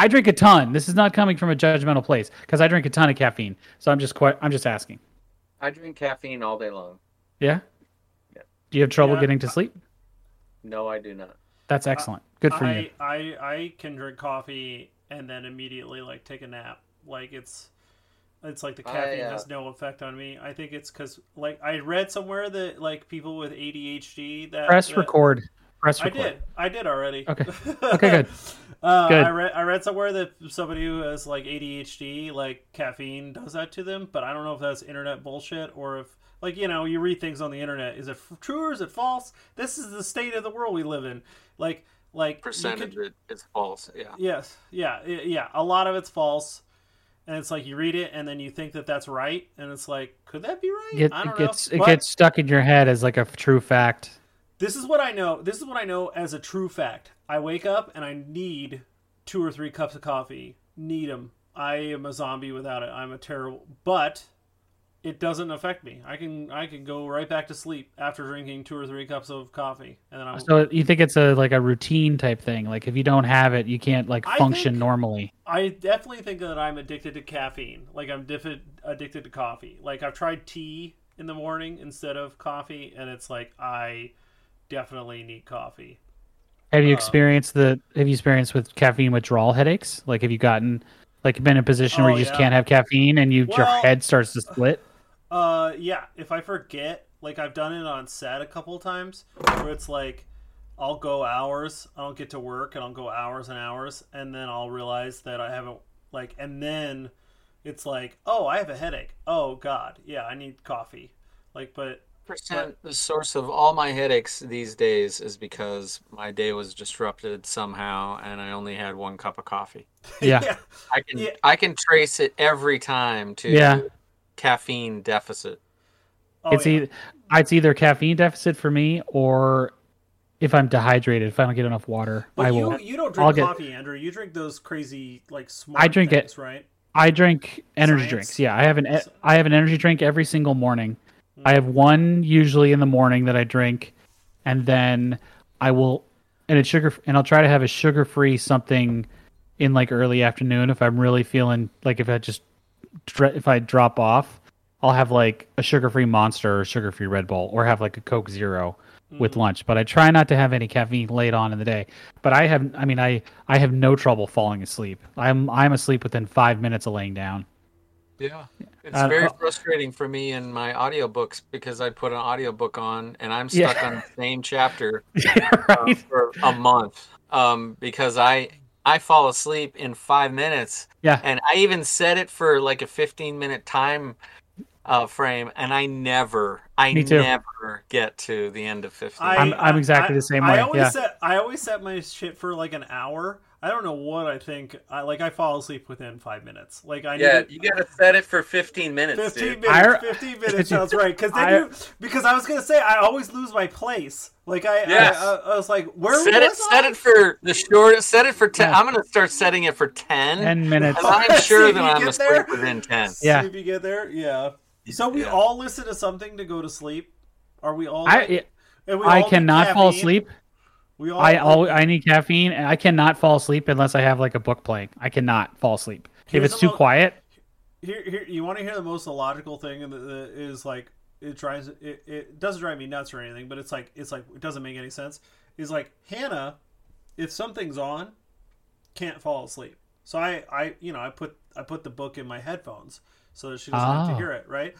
I drink a ton. This is not coming from a judgmental place because I drink a ton of caffeine. So I'm just quite. I'm just asking. I drink caffeine all day long. Yeah. Yeah. Do you have trouble Yeah. getting to sleep? No, I do not. That's excellent. Good for I, you. I I can drink coffee and then immediately like take a nap. Like it's it's like the I, caffeine uh, has no effect on me. I think it's because like I read somewhere that like people with ADHD that Press that- record. Press record. I did. I did already. Okay. Okay, good. Uh, Good. I read I read somewhere that somebody who has like ADHD, like caffeine, does that to them. But I don't know if that's internet bullshit or if like you know you read things on the internet. Is it f- true or is it false? This is the state of the world we live in. Like like Percentage could- it is false. Yeah. Yes. Yeah. Yeah. A lot of it's false. And it's like you read it and then you think that that's right, and it's like, could that be right? It, I it don't gets know. it But- gets stuck in your head as like a true fact. This is what I know. This is what I know as a true fact. I wake up and I need two or three cups of coffee. Need them. I am a zombie without it. I'm a terrible. But it doesn't affect me. I can I can go right back to sleep after drinking two or three cups of coffee, and then I'm. So you think it's a like a routine type thing? Like if you don't have it, you can't like I function think- normally. I definitely think that I'm addicted to caffeine. Like I'm diff- addicted to coffee. Like I've tried tea in the morning instead of coffee, and it's like I definitely need coffee. Have you Uh, experienced the? Have you experienced with caffeine withdrawal headaches? Like have you gotten like been in a position where Oh, you just yeah. can't have caffeine and you your head starts to split? Uh, yeah. If I forget, like I've done it on set a couple of times, where it's like I'll go hours, I don't get to work, and I'll go hours and hours, and then I'll realize that I haven't like, and then it's like, oh, I have a headache. Oh God, yeah, I need coffee. Like, but Percent the source of all my headaches these days is because my day was disrupted somehow and I only had one cup of coffee. Yeah. I can Yeah. I can trace it every time to Yeah. caffeine deficit. oh, it's yeah. either it's either caffeine deficit for me or if I'm dehydrated, if I don't get enough water, But I you will. you don't I'll drink get- coffee, Andrew. You drink those crazy like smart I drink it. right? I drink energy Science? drinks. Yeah, I have an I have an energy drink every single morning. I have one usually in the morning that I drink, and then I will, and it's sugar, and I'll try to have a sugar free something in like early afternoon if I'm really feeling like if I just if I drop off, I'll have like a sugar free Monster or sugar free Red Bull or have like a Coke Zero with Hmm. lunch. But I try not to have any caffeine late on in the day. But I have, I mean, I I have no trouble falling asleep. I'm I'm asleep within five minutes of laying down. Yeah. It's Uh, very uh, frustrating for me in my audiobooks because I put an audiobook on and I'm Yeah. stuck on the same chapter Yeah, uh, for a month um, because I I fall asleep in five minutes Yeah. and I even set it for like a 15 minute time uh, frame and I never I never get to the end of 15. I, I'm- I'm exactly I- the same I way, always yeah. set I always set my shit for like an hour. I don't know what I think. I like I fall asleep within five minutes. Like I yeah, need you got to set it for 15 minutes, fifteen dude. minutes. I- Fifteen minutes sounds right. Because then I- you because I was gonna say I always lose my place. Like I Yes. I, I, I was like where Set it was set it for the short set it for 10. Yeah. I'm going to start setting it for 10. Ten minutes. I'm sure that I'm get asleep there. within 10. Yeah. See if you get there. Yeah. So we Yeah. all listen to something to go to sleep. Are we all? I like- and we I all need cannot fall caffeine? asleep. We all. I al- I need caffeine, and I cannot fall asleep unless I have like a book playing. I cannot fall asleep if it's too mo- quiet. Here, here, you want to hear the most illogical thing, and the, the, is like it drives it, it doesn't drive me nuts or anything, but it's like it's like it doesn't make any sense. Is like Hannah, if something's on, can't fall asleep. So I, I, you know, I put I put the book in my headphones so that she doesn't have to Oh. hear it, right?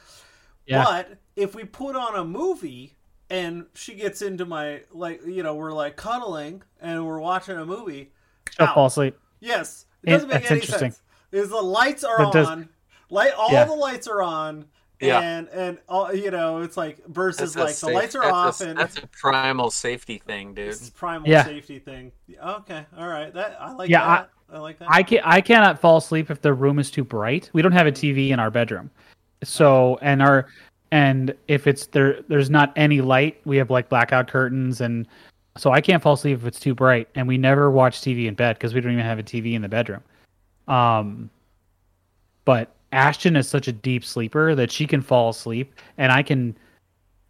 Yeah. But if we put on a movie and she gets into my like, you know, we're like cuddling and we're watching a movie, She'll ow. fall asleep. Yes, it eh, doesn't make that's any interesting. sense. Is the lights are That does- on, light all Yeah. the lights are on, Yeah. and and all you know, it's like versus That's a like the lights are that's a- off and that's a primal safety thing, dude. this is primal Yeah. safety thing. Okay, all right, that I like Yeah, that. I, like that. I can I cannot fall asleep if the room is too bright. We don't have a TV in our bedroom, so and our and if it's there, there's not any light. We have like blackout curtains, and so I can't fall asleep if it's too bright. And we never watch TV in bed because we don't even have a TV in the bedroom. Um, but Ashton is such a deep sleeper that she can fall asleep, and I can.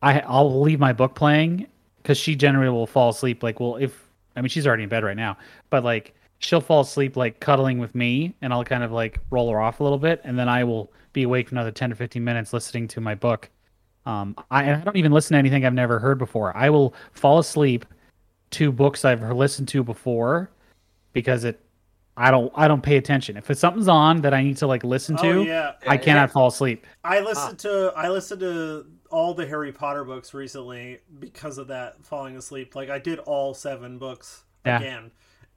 I I'll leave my book playing because she generally will fall asleep. Like, well, if I mean she's already in bed right now, but like she'll fall asleep like cuddling with me, and I'll kind of like roll her off a little bit, and then I will be awake for another ten to fifteen minutes listening to my book. Um, I, and I don't even listen to anything I've never heard before. I will fall asleep to books I've listened to before because it. I don't. I don't pay attention. If it's something's on that I need to like listen to, Oh yeah, I cannot fall asleep. I listened to I listened to all the Harry Potter books recently because of that falling asleep. Like I did all seven books Yeah. again,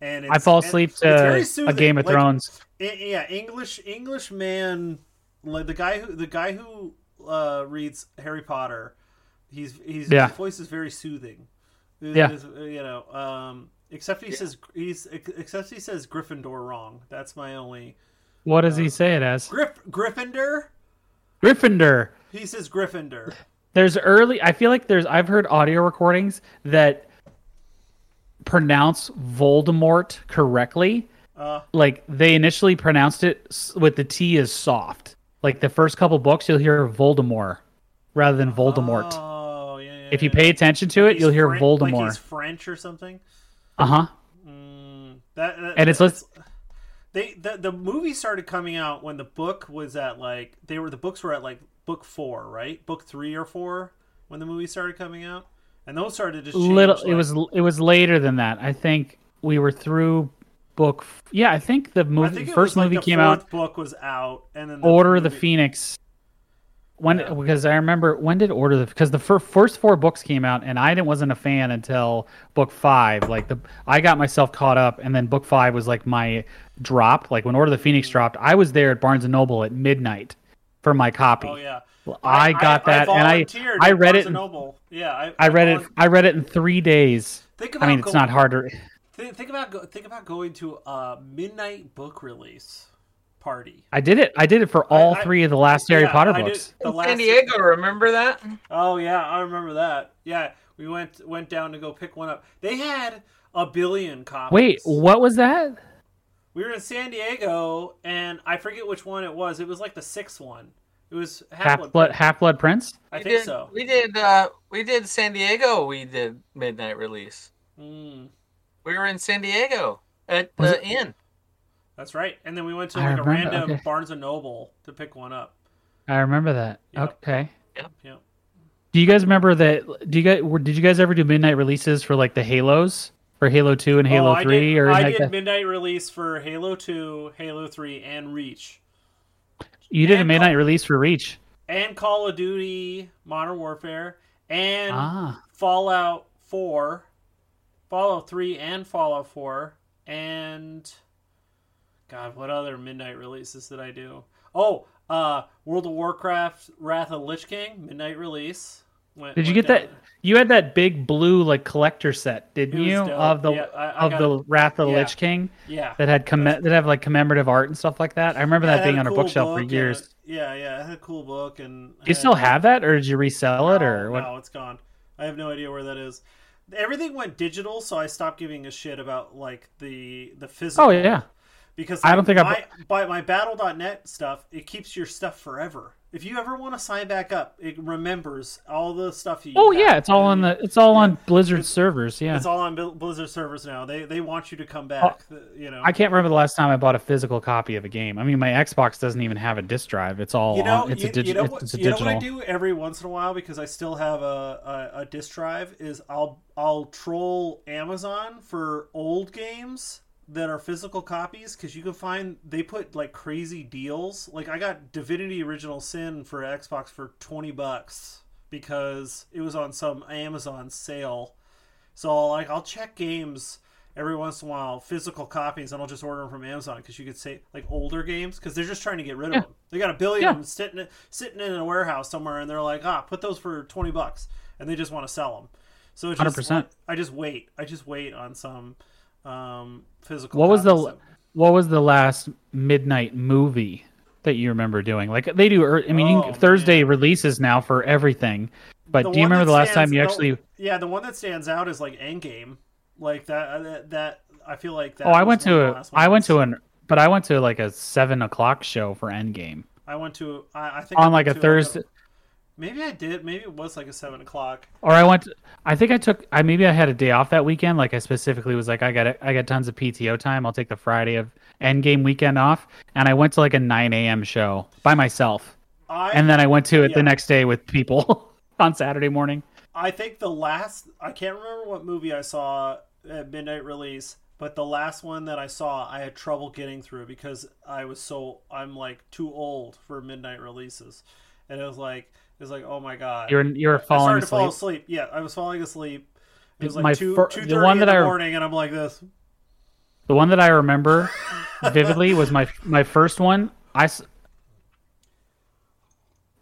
and I fall asleep to a. Game of Like, Thrones. I- yeah, English English man, like the guy who the guy who uh, reads Harry Potter, he's he's Yeah. his voice is very soothing. Yeah. is, uh, you know. Um, except he Yeah. says he's except he says Gryffindor wrong. That's my only What does uh, he say it as? Grif Gryffindor. Gryffindor. He says Gryffindor. There's early. I feel like there's. I've heard audio recordings that pronounce Voldemort correctly. Uh, Like they initially pronounced it with the T as soft. Like the first couple books, you'll hear Voldemort rather than Voldemort. Oh, yeah, yeah. if you pay attention to it, you'll hear Fren- Like Voldemort. he's French or something. Uh huh. Mm, that, that- And it's that's- they the the movie started coming out when the book was at like they were the books were at like book four, right? Book three or four when the movie started coming out, and those started to change. Little. It was. It was later than that. I think we were through book. f- Yeah, I think the movie think first like, movie the came out. Book was out, and then the Order of the Phoenix. When Yeah. because I remember when did Order the because the fir- first four books came out and I didn't wasn't a fan until book five. Like the I got myself caught up and then book five was like my drop. Like when Order of the Phoenix dropped, I was there at Barnes and Noble at midnight for my copy. Oh yeah, I, got that and I I read it. in- Noble. Yeah, I, I read it. I read it in three days. Think I about mean, it's going- not hard to. Think, think about think about going to a midnight book release party. I did it. I did it for all I- three of the last Harry Potter I books. the last- San Diego, remember that? Oh yeah, I remember that. Yeah, we went went down to go pick one up. They had a billion copies. Wait, what was that? we were in San Diego, and I forget which one it was. It was like the sixth one. It was Half Half-Blood Blood. Half Blood Prince. I We think did, so. We did. Uh, we did San Diego. We did midnight release. Mm, We were in San Diego at Was the inn. that's right. And then we went to I like a remember, random okay. Barnes and Noble to pick one up. I remember that. Yep. Okay. Yeah. Do you guys remember that? Do you guys did you guys ever do midnight releases for like the Halos for Halo Two and Halo oh, I Three did, or I like did that? midnight release for Halo Two, Halo Three, and Reach. You did a midnight Call- release for Reach. and Call of Duty Modern Warfare and Ah, Fallout 4, Fallout 3 and Fallout 4 and God, what other midnight releases did I do? Oh, uh World of Warcraft Wrath of Lich King midnight release. Went- did you get down- that? You had that big blue like collector set, didn't you? dope. Of the Yeah, I- I of the Wrath of the Yeah. Lich King Yeah. that had comm- that have like commemorative art and stuff like that. I remember Yeah, that being on a cool bookshelf book for years. it- yeah, yeah, it had a cool book and Do you still have that, or did you resell it, or no, what? No, it's gone. I have no idea where that is. Everything went digital, so I stopped giving a shit about like the the physical. Oh yeah, because I don't think I my, by my battle.net stuff it keeps your stuff forever if you ever want to sign back up it remembers all the stuff you oh have. yeah, it's all on the it's all Yeah. on Blizzard It's- servers. Yeah, it's all on blizzard servers now they they want you to come back oh, the- you know I can't remember the last time I bought a physical copy of a game. I mean, my Xbox doesn't even have a disc drive. It's all you know, on, it's you, a digi- you know, what, it's a you know digital. what I do every once in a while because I still have a, a, a disc drive is I'll I'll troll Amazon for old games that are physical copies because you can find they put like crazy deals. Like I got Divinity Original Sin for Xbox for twenty bucks because it was on some Amazon sale. So like I'll check games every once in a while, physical copies, and I'll just order them from Amazon because you could say like older games because they're just trying to get rid of Yeah. them. They got a billion Yeah. of them sitting sitting in a warehouse somewhere, and they're like, ah, put those for twenty bucks, and they just want to sell them. So it's just 100%. I just wait. I just wait on some um, physical. What was the what was the last midnight movie that you remember doing? Like they do. I mean, Oh, can, Thursday man. releases now for everything. But The do you remember the last stands- time you the- actually? Yeah, the one that stands out is like Endgame, like that. uh, That, that I feel like that. Oh, I went to a I went to an but I went to like a seven o'clock show for Endgame I went to. I, I think I on like a went to, Thursday. Maybe I did. Maybe it was like a seven o'clock. Or I went. To, I think I took. I maybe I had a day off that weekend. Like I specifically was like, I got I got tons of PTO time. I'll take the Friday of Endgame weekend off, and I went to like a 9 a.m. show by myself, I and then I went to it Yeah. the next day with people on Saturday morning. I think the last I can't remember what movie I saw at midnight release, but the last one that I saw I had trouble getting through because I was so I'm like too old for midnight releases. And it was like was like, oh my god. You're you're I falling to fall asleep. asleep. Yeah, I was falling asleep. It was like My two fir- two the in the I- morning and I'm like this. The one that I remember vividly was my my first one. I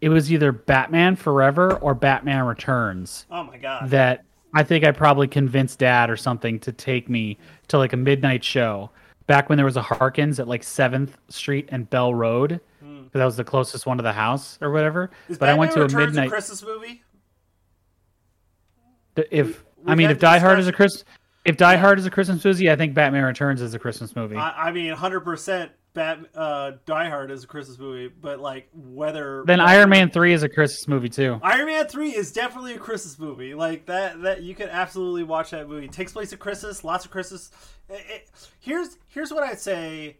it was either Batman Forever or Batman Returns Oh my god. that I think I probably convinced Dad or something to take me to like a midnight show back when there was a Harkins at like Seventh Street and Bell Road. Hmm. That was the closest one to the house or whatever. Is but I went to Batman a Returns midnight. Christmas movie? if I we've mean, if Die Hard is a Chris, if Die Hard is a Christmas movie, I think Batman Returns is a Christmas movie. I, I mean, hundred percent. Bat uh, Die Hard is a Christmas movie, but like whether then Iron Man Three is a Christmas movie too. Iron Man three is definitely a Christmas movie. Like that, that you can absolutely watch that movie. It takes place at Christmas, lots of Christmas. It- it- here's here's what I'd say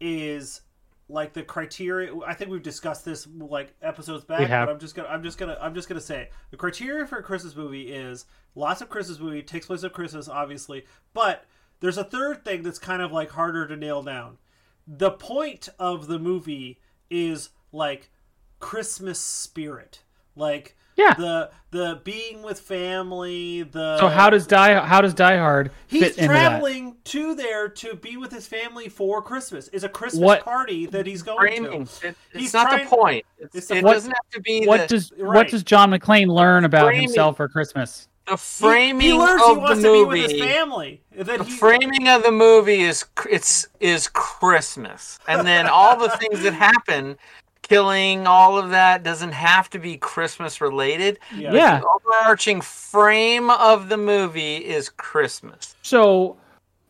is like the criteria. I think we've discussed this like episodes back, but I'm just gonna I'm just gonna I'm just gonna say it. the criteria for a Christmas movie is lots of Christmas movie takes place at Christmas, obviously, but there's a third thing that's kind of like harder to nail down. The point of the movie is like Christmas spirit, like Yeah. the the being with family. The So how does Die how does Die Hard he's fit into that? traveling to there to be with his family for Christmas? It's a Christmas What- party that he's going Framing. to. It, He's it's not trying- the point. It's, it's the- it What- doesn't have to be What the, does Right. what does John McClane learn about Framing. himself for Christmas? The framing he, learns of he the wants to be with movie. his family. That The he, framing of the movie is it's is Christmas, and then all the things that happen, killing, all of that doesn't have to be Christmas related. Yeah. Yeah. The overarching frame of the movie is Christmas. So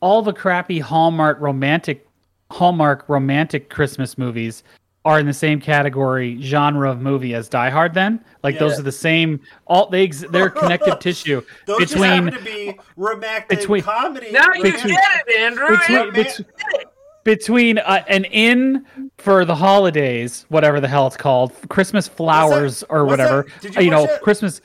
all the crappy Hallmark romantic Hallmark romantic Christmas movies are in the same category genre of movie as Die Hard then? Like those are the same all they ex- they're connective tissue Those just between happen to be romantic between- comedy. Now you Between- get it, Andrew. between, man. Bet- between uh, an inn for the holidays, whatever the hell it's called, Christmas flowers or whatever. Did you You, know, watch that? Christmas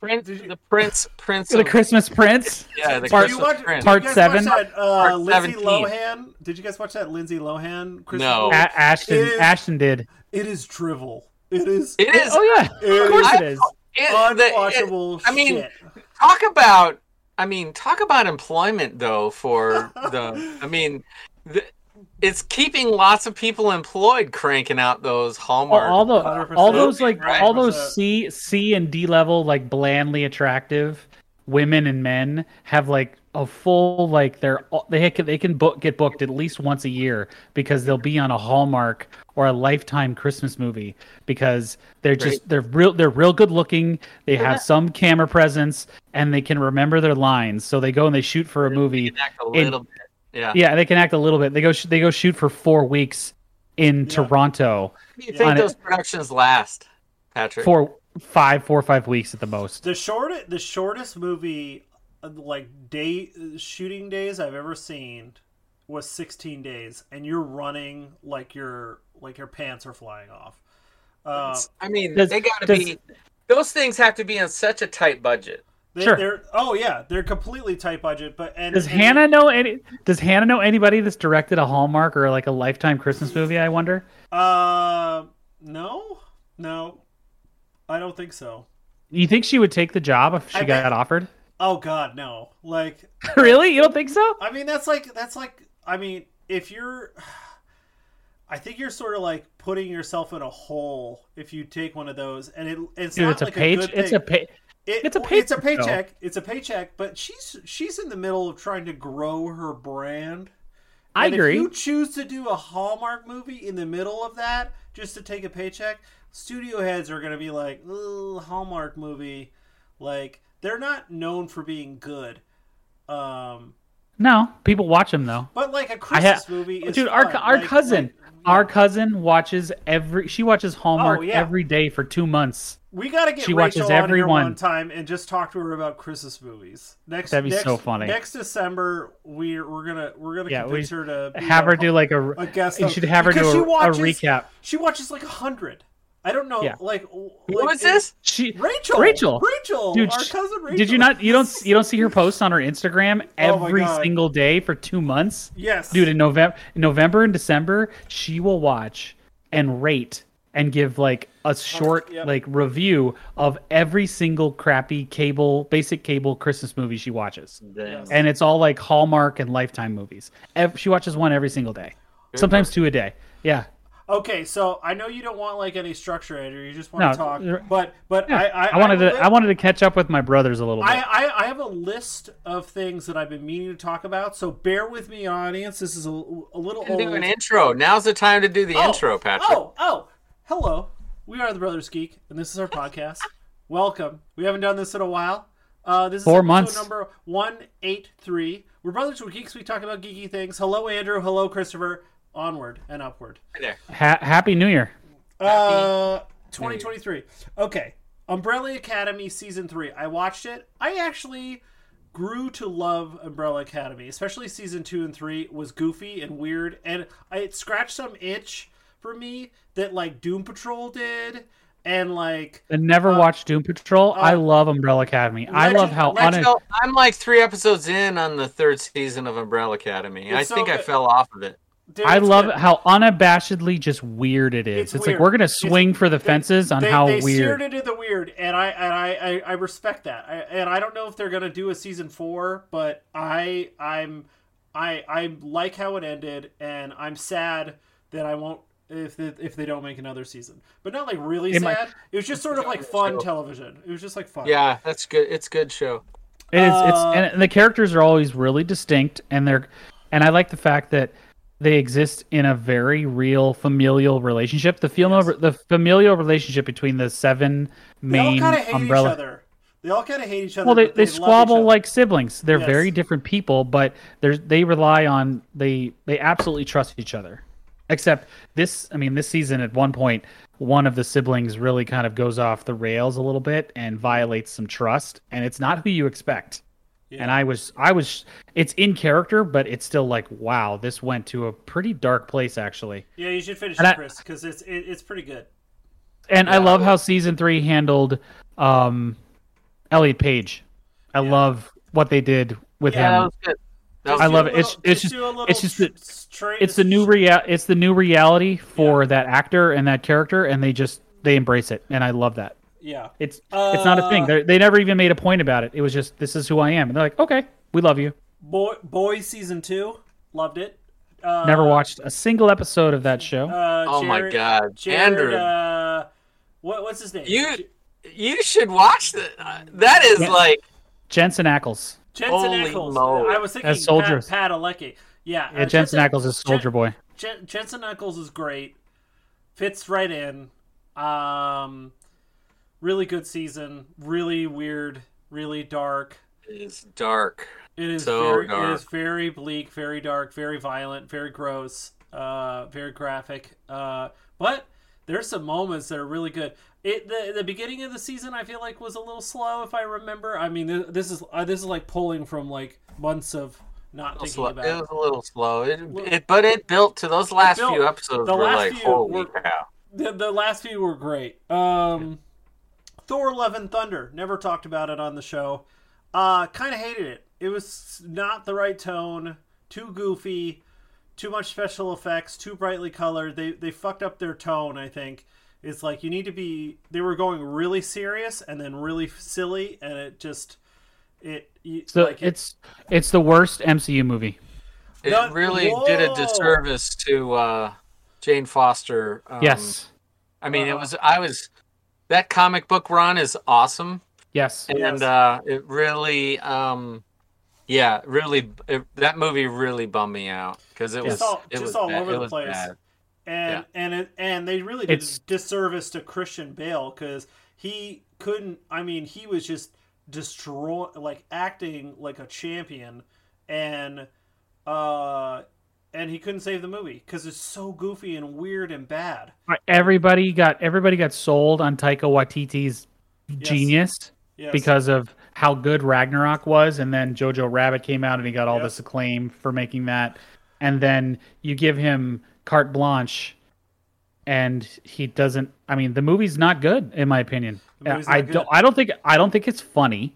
Prince, Did you- the Prince, Prince, the of, Christmas Prince. yeah, the Part- Did you Christmas watch, Prince. did you Part guys seven? Watch that, uh, Part Lindsay 17. Lohan. Did you guys watch that Lindsay Lohan? Christmas No. A- Ashton It is- Ashton did. It is drivel. It is It is. Oh yeah, of course is- it is. it- the- it- unwatchable I mean, shit. talk about I mean, talk about employment though for the I mean, the, it's keeping lots of people employed cranking out those Hallmark. all the all those like Right. all those C C and D level like blandly attractive women and men have like a full like they're they can they can book get booked at least once a year because they'll be on a Hallmark or a Lifetime Christmas movie because they're just Right. they're real they're real good looking they have some camera presence and they can remember their lines so they go and they shoot for a movie a in- little bit. Yeah. yeah they can act a little bit they go sh- they go shoot for four weeks in Yeah. Toronto How do you think On it- those productions last, Patrick? for five, four or five weeks at the most. The short, the shortest movie, uh, like day uh, shooting days I've ever seen, was 16 days, and you're running like your like your pants are flying off. Uh, I mean, Does- they got to be. Those things have to be on such a tight budget. They, Sure. They're, oh yeah, they're completely tight budget. But and Does and- Hannah know any? Does Hannah know anybody that's directed a Hallmark or like a Lifetime Christmas movie? I wonder. Uh, no, no, I don't think so. You think she would take the job if she I got offered? Oh God, no. Like really? You don't think so? I mean, that's like that's like I mean, if you're, I think you're sort of like putting yourself in a hole if you take one of those, and it it's Dude, not it's a like page. good It's a pay. It- it's a well, it's a paycheck, though. It's a paycheck, but she's she's in the middle of trying to grow her brand. I And agree. If you choose to do a Hallmark movie in the middle of that just to take a paycheck, studio heads are going to be like, Hallmark movie." Like they're not known for being good. Um, No, people watch them though. but like a Christmas ha- movie is Dude, our our Like- cousin, like- Our cousin watches every. She watches oh, Hallmark Oh, yeah. every day for two months. We got to get She Rachel watches on every here one. time and just talk to her about Christmas movies. Next, That'd be next, so funny. Next December, we're we're gonna we're gonna Yeah, convince her to Have a- her do like a. a guest. You should have her do a, a recap. She watches like a hundred. I don't know, Yeah. like Who like, was this? She Rachel. Rachel. Rachel. Dude, our sh- cousin Rachel. Did you not? You don't. You don't see her post on her Instagram Oh every God. single day for two months, Yes, dude. In November, in November and December, she will watch and rate and give like a short yep. like review of every single crappy cable, basic cable Christmas movie she watches, Damn. and it's all like Hallmark and Lifetime movies. She watches one every single day, sometimes two a day. Yeah, Okay, so I know you don't want like any structure, Andrew. You just want No, to talk. But but Yeah. I, I I wanted I, to. I wanted to catch up with my brothers a little bit. I, I, I have a list of things that I've been meaning to talk about, so bear with me, audience. This is a, a little You can do an intro. Now's the time to do the Oh, intro, Patrick. Oh, oh, hello. We are the Brothers Geek, and this is our podcast. Welcome. We haven't done this in a while. Uh, this is Four episode months. number one eight three. We're brothers. We're geeks. We talk about geeky things. Hello, Andrew. Hello, Christopher. Onward and upward. Right there. Ha- Happy New Year. Uh, 2023. Okay. Umbrella Academy season 3. I watched it. I actually grew to love Umbrella Academy, especially season 2 and 3 was goofy and weird and it scratched some itch for me that like Doom Patrol did and like I never Uh, watched Doom Patrol. I uh, love Umbrella Academy. I love how Let's un- I'm like three episodes in on the third season of Umbrella Academy. I so think I fell off of it. Dude, I love good. how unabashedly just weird it is. It's It's, like we're gonna It's- swing for the fences on they, how they weird. steered it in the weird, and I and I, I, I respect that. I, and I don't know if they're gonna do a season four, but I I'm I I like how it ended, and I'm sad that I won't if they, if they don't make another season. But not like really It sad. might- it was just sort of like fun television. It was just like fun. Yeah, that's good. It's good show. It is. It's Uh, and the characters are always really distinct, and they're, and I like the fact that they exist in a very real familial relationship. The familial, the familial relationship between the seven main they all main kind of hate umbrella. each other. They all kind of hate each other. Well, they, but they, squabble like siblings. They're Yes. very different people, but there's they rely on they they absolutely trust each other. Except this, I mean, this season at one point, one of the siblings really kind of goes off the rails a little bit and violates some trust, and it's not who you expect. And I was, I was, it's in character, but it's still like, wow, this went to a pretty dark place actually. Yeah, you should finish And it, I- Chris, because it's it, it's pretty good. And I love how season three handled um, Elliot Page. I Yeah. love what they did with Yeah, that him. was good. That I love it. It's- little- it's just- do it's just the- tra- it's the new real it's the new reality for that actor and that character and they just they embrace it and i love that Yeah. it's it's not a thing Uh, they they never even made a point about it it was just this is who i am and they're like okay we love you Boy, boy, season two, loved it. Uh, never watched a single episode of that show Uh, Oh my God, Jared, Andrew. Uh, what what's his name? You- You should watch that. That is Yeah. like jensen ackles Jensen Holy Ackles. moly. I was thinking As soldiers. Pat, Pat Alecki. Yeah, yeah, uh, jensen ackles is soldier Jen- boy Jen, Jensen Ackles is great. Fits right in. Um, really good season. Really weird. Really dark. it's dark. It is So very, dark. is very bleak, very dark, very violent, very gross, uh, very graphic. Uh, but there's some moments that are really good. It the the beginning of the season I feel like was a little slow if I remember. I mean th- this is uh, this is like pulling from like months of not It thinking slow. about. it was a little slow. It, it, but it built to those last built. few episodes The were last like, few holy were- cow. The, the last few were great. Um, Thor: Love and Thunder. Never talked about it on the show. Uh, kind of hated it. It was not the right tone. Too goofy. Too much special effects. Too brightly colored. They they fucked up their tone. I think it's like you need to be. They were going really serious and then really silly, and it just it. You, so like it- it's it's the worst mcu movie It Not- really did a disservice to uh, Jane Foster. Um, yes I mean, it Uh, was. I was. That comic book run is awesome, yes and Yes. uh, it really, um, yeah, really, it, that movie really bummed me out because it Just was. all- it just was all bad. over it the place. bad. and Yeah. and it, and they really did It's- a disservice to Christian Bale because he couldn't. I mean, he was just destroy like acting like a champion, and uh, and he couldn't save the movie because it's so goofy and weird and bad. Everybody got everybody got sold on Taika Waititi's genius Yes. because of how good Ragnarok was, and then Jojo Rabbit came out and he got all Yep. this acclaim for making that, and then you give him carte blanche, and he doesn't. I mean, the movie's not good in my opinion. I not good. don't. I don't think. I don't think it's funny.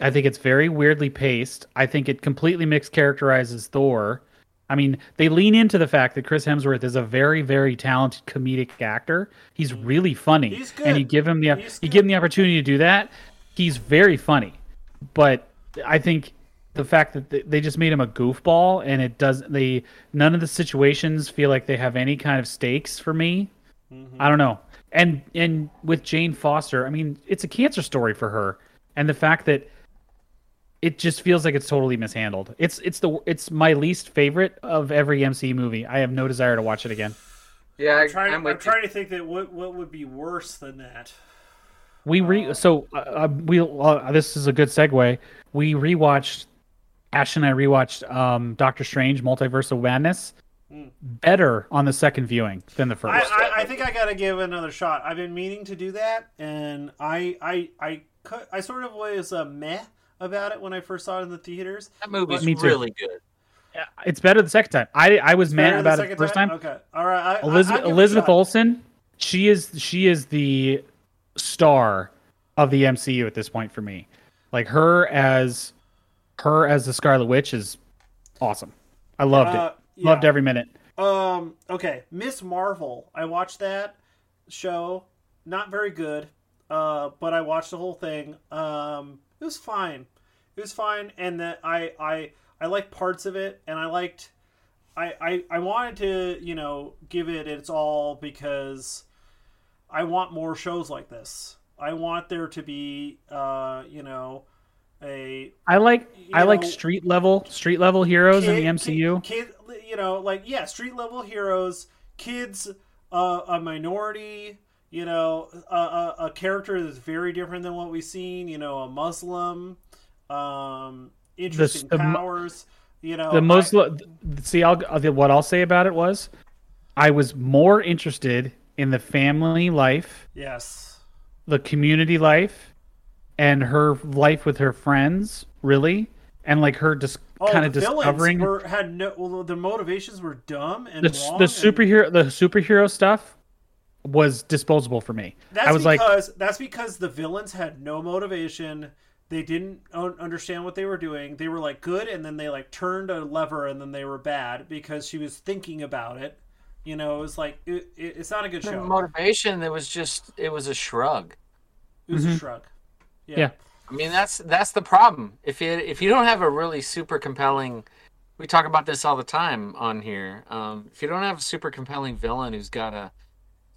I think it's very weirdly paced. I think it completely mischaracterizes Thor. I mean, they lean into the fact that Chris Hemsworth is a very, very talented comedic actor. He's really funny, He's and you give him the He's you good. give him the opportunity to do that. He's very funny, but I think the fact that they just made him a goofball, and it doesn't they none of the situations feel like they have any kind of stakes for me. Mm-hmm. I don't know. And and with Jane Foster, I mean, it's a cancer story for her, and the fact that it just feels like it's totally mishandled. It's it's the it's my least favorite of every MCU movie. I have no desire to watch it again. Yeah, I'm trying, I, I'm, am with you. trying to think that what what would be worse than that. We re so uh, uh, we uh, this is a good segue. We rewatched Ash and I rewatched um, Doctor Strange: Multiverse of Madness. Better on the second viewing than the Hmm. I, first. I, I think I gotta give another shot. I've been meaning to do that, and I I I cou- I sort of was a meh about it when I first saw it in the theaters. that movie's Me too. really good. it's better the second time. I I was Better mad the about it second the first time. Okay, all right. I, I- Elizabeth I'll give it a Elizabeth shot. Olsen, she is she is the star of the MCU at this point for me. Like her as her as the Scarlet Witch is awesome. I loved Uh, it. Loved every minute. Um. Okay, Miss Marvel. I watched that show. Not very good. Uh, but I watched the whole thing. Um, it was fine. It was fine, and that I I I liked parts of it, and I liked. I, I, I wanted to you know give it its all because I want more shows like this. I want there to be uh you know a I like I like street level street level heroes in the MCU. Kid, kid, you know, like yeah, street level heroes, kids, uh, a minority, you know, a, a, a character that's very different than what we've seen. You know, a Muslim, um, interesting the powers. You know, the most I- see I'll, what I'll say about it was I was more interested in the family life, yes, the community life, and her life with her friends, really, and like her just oh, kind of the discovering were, had no. Well, their motivations were dumb and the the and- superhero the superhero stuff was disposable for me. That's I was like, because that's because the villains had no motivation. They didn't understand what they were doing. They were like good, and then they like turned a lever, and then they were bad because she was thinking about it. You know, it was like it, it, it's not a good The show. motivation, it was just it was a shrug. It was Mhm. a shrug. Yeah. Yeah. I mean, that's that's the problem. If you if you don't have a really super compelling, we talk about this all the time on here. Um, if you don't have a super compelling villain who's got a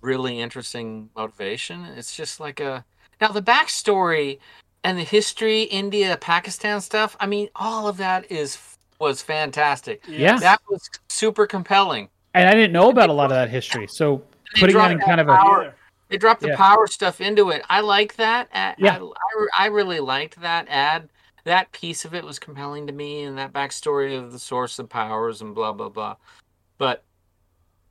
really interesting motivation, it's just like a now the backstory and the history, India, Pakistan stuff. I mean, all of that is was fantastic. Yeah. That was super compelling. and I didn't know about a lot of that history, so putting that in kind of a power- Yeah. They dropped the Yeah. power stuff into it. I like that. I, Yeah. I, I, I really liked that ad. That piece of it was compelling to me, and that backstory of the source of powers and blah blah blah. But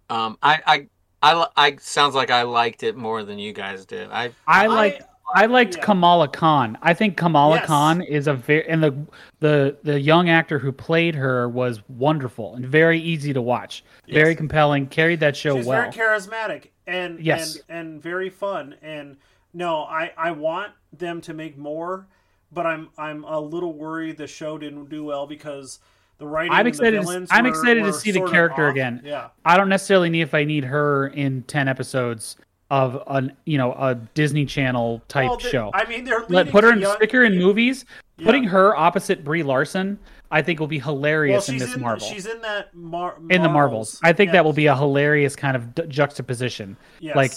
um, I, I, I, I sounds like I liked it more than you guys did. I, I like I liked yeah. Kamala Khan. I think Kamala Yes. Khan is a very and the the the young actor who played her was wonderful and very easy to watch. Very compelling. Carried that show well. She's well. very charismatic and Yes. and and very fun. And no, I I want them to make more, but I'm I'm a little worried the show didn't do well because the writing. I'm excited to- I'm were- excited to see the character again. Yeah. I don't necessarily need if I need her in ten episodes of an you know a Disney Channel type Well, they- show. I mean, they're Let put her in young- stick her in movies. Yeah. Putting her opposite Brie Larson, I think will be Well, hilarious in she's Miss Marvel. she's in that Mar- in the Marvels, I think Yeah. that will be a hilarious kind of d- juxtaposition. Yes. like,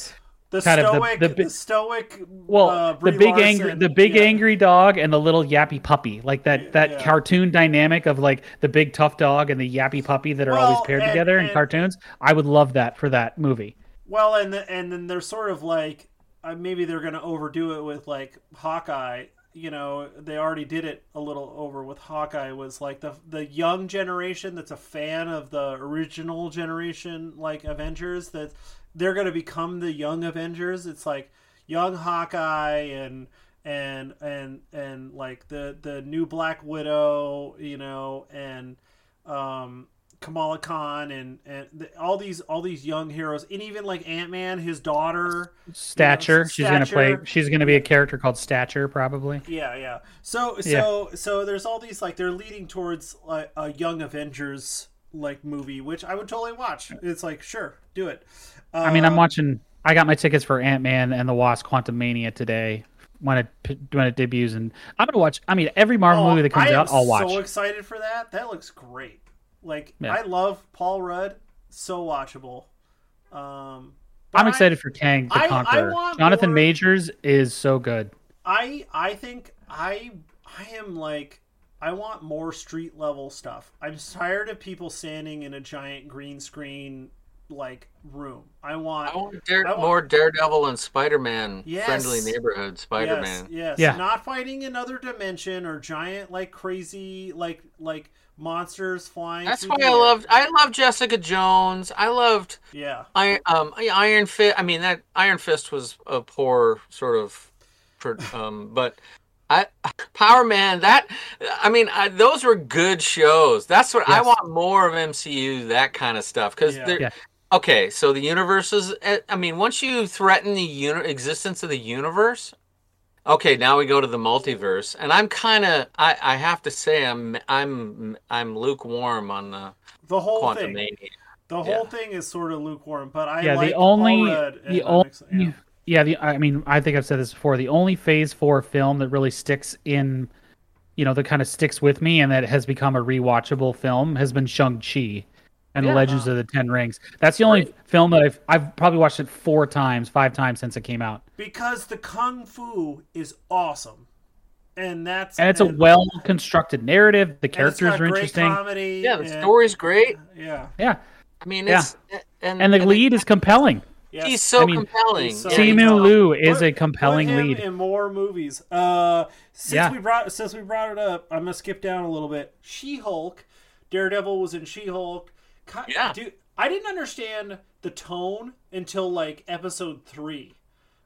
the kind of the- stoic, the the, stoic. Well, uh, the big Larson, angry, the big yeah. angry dog, and the little yappy puppy, like that that Yeah. cartoon dynamic of like the big tough dog and the yappy puppy that are always paired and- together in cartoons. I would love that for that movie. Well, and the, and then they're sort of like uh, maybe they're going to overdo it with like Hawkeye you know they already did it a little over with Hawkeye was like the the young generation that's a fan of the original generation like Avengers that they're going to become the young Avengers. It's like young Hawkeye and and and and like the the new Black Widow, you know, and um Kamala Khan and and the, all these all these young heroes, and even like Ant Man, his daughter, Stature. You know, she's gonna play. She's gonna be a character called Stature, probably. Yeah, yeah. So so so there's all these like they're leading towards like a young Avengers like movie, which I would totally watch. It's like sure, do it. Uh, I mean, I'm watching. I got my tickets for Ant Man and the Wasp: Quantum Mania today when it when it debuts, and I'm gonna watch. I mean, every Marvel oh, movie that comes out, I'll watch. So excited for that. That looks great. Like Yeah. I love Paul Rudd. So watchable. Um, but I'm I- excited for Kang the I- I Conqueror. want Jonathan more- Majors is so good. I I think I I am like I want more street level stuff. I'm tired of people standing in a giant green screen like room. I want I want, Dare, I want- more Daredevil and Spider-Man Yes. friendly neighborhood Spider-Man. Yes, yes. Yeah. Not fighting another dimension or giant like crazy like like monsters flying. That's why I air. loved I loved Jessica Jones. I loved Yeah. I um Iron Fist. I mean that Iron Fist was a poor sort of, um, but I Power Man. That I mean I, those were good shows. That's what I want more of MCU. That kind of stuff because Yeah. they're Yeah. okay. So the universe is. eh, I mean, once you threaten the uni- existence of the universe. Okay, now we go to the multiverse, and I'm kind of I, I have to say I'm I'm I'm lukewarm on the The whole Quantum thing. Mania. The Yeah. whole thing is sort of lukewarm, but I yeah, like the only Paul Rudd, and the only yeah. yeah. the I mean I think I've said this before. The only Phase Four film that really sticks in, you know, that kind of sticks with me and that has become a rewatchable film has been Shang Chi, and Yeah. the Legends of the Ten Rings. That's the only Great. film that I've I've probably watched it four times, five times since it came out, because the kung fu is awesome, and that's and it's a well constructed narrative. The characters are interesting, Comedy Yeah, the and- story's great. Yeah, yeah, I mean, Yeah. and and the lead is compelling. yes. He's so I mean, compelling. he's so- Simu he's- Simu Liu is Put- a compelling put him lead. in more movies. Uh, since Yeah. we brought since we brought it up, I'm gonna skip down a little bit. She-Hulk, Daredevil was in She-Hulk. Yeah. dude, I didn't understand the tone until like episode three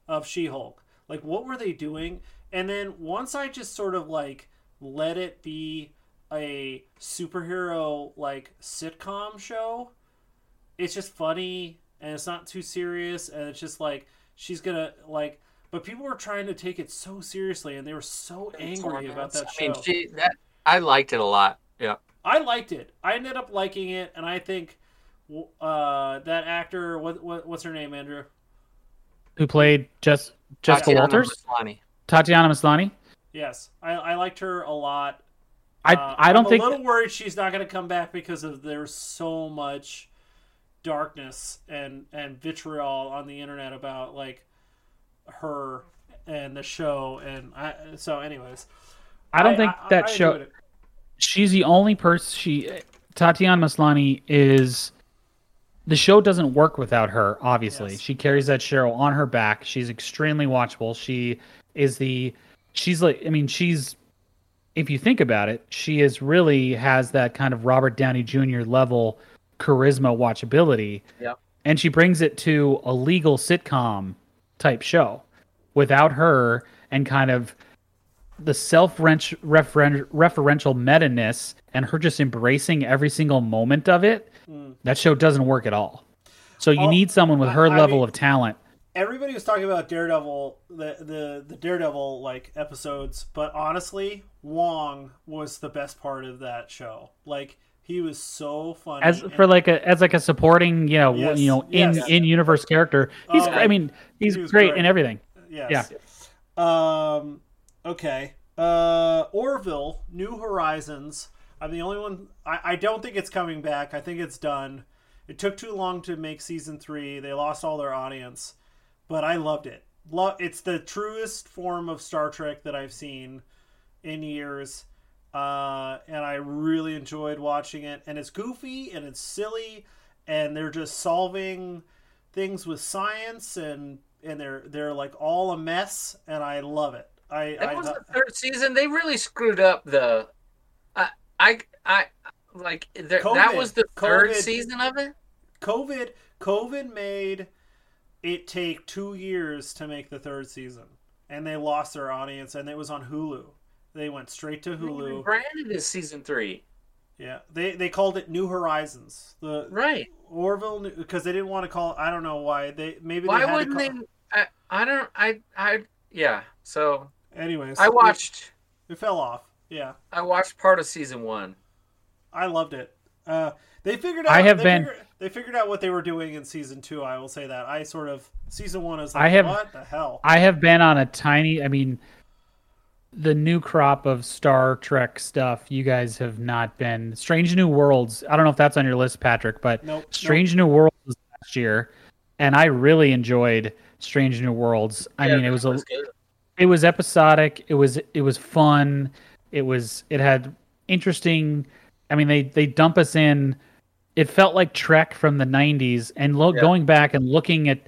of She-Hulk. Like, what were they doing? And then once I just sort of like let it be a superhero like sitcom show, it's just funny and it's not too serious and it's just like she's gonna like but people were trying to take it so seriously and they were so angry about that I mean, she, that I liked it a lot. Yeah. i liked it i ended up liking it and i think uh that actor what, what what's her name andrew Who played just Jessica Tatiana Walters, Maslany. Tatiana Maslany. yes i i liked her a lot I Uh, I don't I'm think a little worried she's not going to come back because of there's so much darkness and and vitriol on the internet about like her and the show and I so anyways I don't think I- that I show. enjoyed. She's the only person. She Tatiana Maslany is. The show doesn't work without her. Obviously, Yes. she carries that show on her back. She's extremely watchable. She is the. She's like. I mean, she's. If you think about it, she is really has that kind of Robert Downey Jr. level charisma, watchability. Yep. And she brings it to a legal sitcom type show. Without her and kind of the self referential meta ness and her just embracing every single moment of it, that show doesn't work at all. So you need someone with her I level mean- of talent. everybody was talking about Daredevil, the the the Daredevil like episodes, but honestly, Wong was the best part of that show. Like he was so funny. As for like a as like a supporting, you know, Yes, you know, in yes. in universe character, he's Oh, I mean, he's he great great. in everything. yes. Um. Okay. Uh. Orville, New Horizons. I'm the only one. I, I don't think it's coming back. I think it's done. It took too long to make season three. They lost all their audience, but I loved it. Lo- it's the truest form of Star Trek that I've seen in years, uh, and I really enjoyed watching it. And it's goofy and it's silly, and they're just solving things with science and and they're they're like all a mess and I love it. I, That I was the third season. They really screwed up the. I I like there, that was the third COVID. season of it. COVID COVID made it take two years to make the third season, and they lost their audience, and it was on Hulu. They went straight to They Hulu. branded as season three. Yeah, they they called it New Horizons. The Right. Orville because they didn't want to call. I don't know why they maybe Why they had wouldn't to they? I I don't I I yeah. So Anyways, I watched It, it fell off. Yeah, I watched part of season one. I loved it. Uh, they figured out. I have they been- Figured, they figured out what they were doing in season two. I will say that. I sort of season one is like, I have- what the hell? I have been on a tiny. I mean, the new crop of Star Trek stuff. You guys have not been. Strange New Worlds. I don't know if that's on your list, Patrick, but Nope, Strange New Worlds was last year, and I really enjoyed Strange New Worlds. I Yeah, mean, it was that a good. it was episodic it was it was fun it was it had interesting i mean they they dump us in it felt like trek from the 90s and lo- Yeah. going back and looking at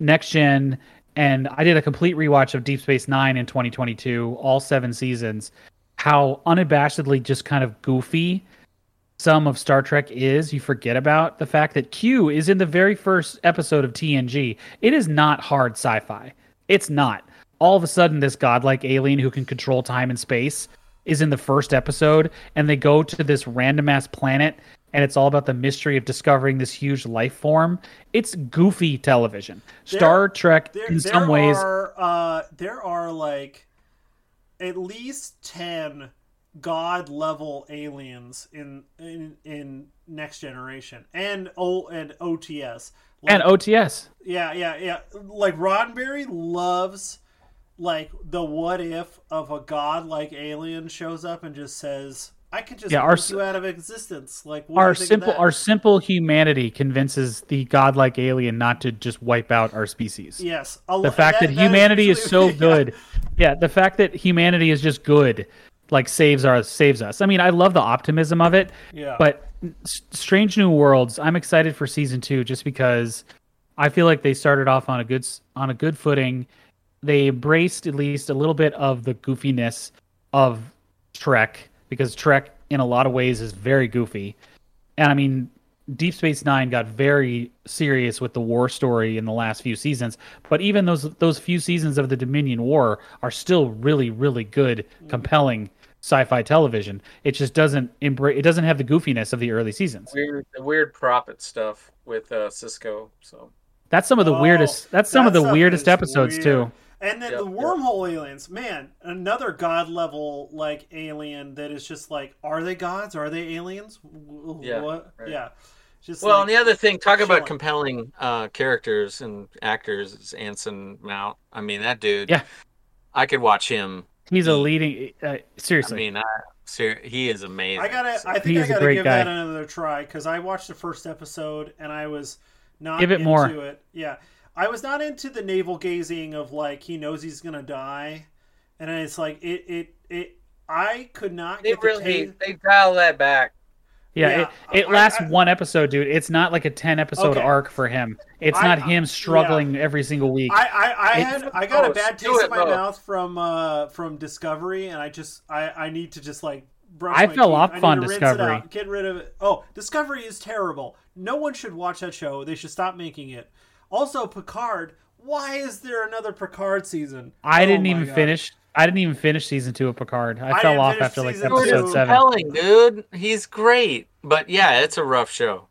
next gen and i did a complete rewatch of deep space nine in 2022 all seven seasons how unabashedly just kind of goofy some of Star Trek is, you forget about the fact that Q is in the very first episode of TNG. It is not hard sci fi. It's not. All of a sudden, this godlike alien who can control time and space is in the first episode, and they go to this random ass planet, and it's all about the mystery of discovering this huge life form. It's goofy television. Star Trek, There, in there some ways, are, uh, there are like at least ten god level aliens in in in next generation and O and OTS. Like, and OTS. yeah, yeah, yeah. Like Roddenberry loves like the what if of a god like alien shows up and just says, "I could just Yeah, our you out of existence." Like what our you think of simple our simple humanity convinces the godlike alien not to just wipe out our species. yes, a the fact that, that humanity is so yeah. good yeah the fact that humanity is just good like saves our saves us i mean i love the optimism of it Yeah. but strange new worlds i'm excited for season two just because i feel like they started off on a good on a good footing they embraced at least a little bit of the goofiness of trek because trek in a lot of ways is very goofy and i mean Deep Space Nine got very serious with the war story in the last few seasons, but even those those few seasons of the Dominion War are still really, really good, compelling sci-fi television. It just doesn't embrace. It doesn't have the goofiness of the early seasons. Weird the weird prophet stuff with uh, Sisko. So That's some of the Oh, weirdest. That's some that of the weirdest episodes weird. too. And then Yep, the yep. wormhole aliens, man, another god level like alien that is just like, are they gods? Are they aliens? Yeah, what? right. Yeah, just well, like, and the other thing, talk chilling. about compelling uh, characters and actors. Is Anson Mount. I mean, that dude. Yeah. I could watch him. He's a leading. Uh, I mean, I, ser- he is amazing. I gotta, So- I think He's I a gotta give guy. that another try because I watched the first episode and I was not Give it into more. it. Yeah, I was not into the navel gazing of like he knows he's gonna die, and it's like it, it, it. I could not they get the really taste- they dial that back. yeah. yeah, it, it I- lasts I- one episode, dude. It's not like a ten episode Okay. arc for him. It's I- not him struggling every single week. I, I, I had I got a Oh, bad taste in my Mo. mouth from uh from Discovery, and I just I I need to just like brush. I my fell teeth. off I on rinse it Discovery. out, Get rid of it. Oh, Discovery is terrible. No one should watch that show. They should stop making it. Also, Picard. Why is there another Picard season? I Oh didn't even God. finish. I didn't even finish season two of Picard. I, I fell off after like season episode two. Dude, seven. compelling, dude. He's great. But yeah, it's a rough show.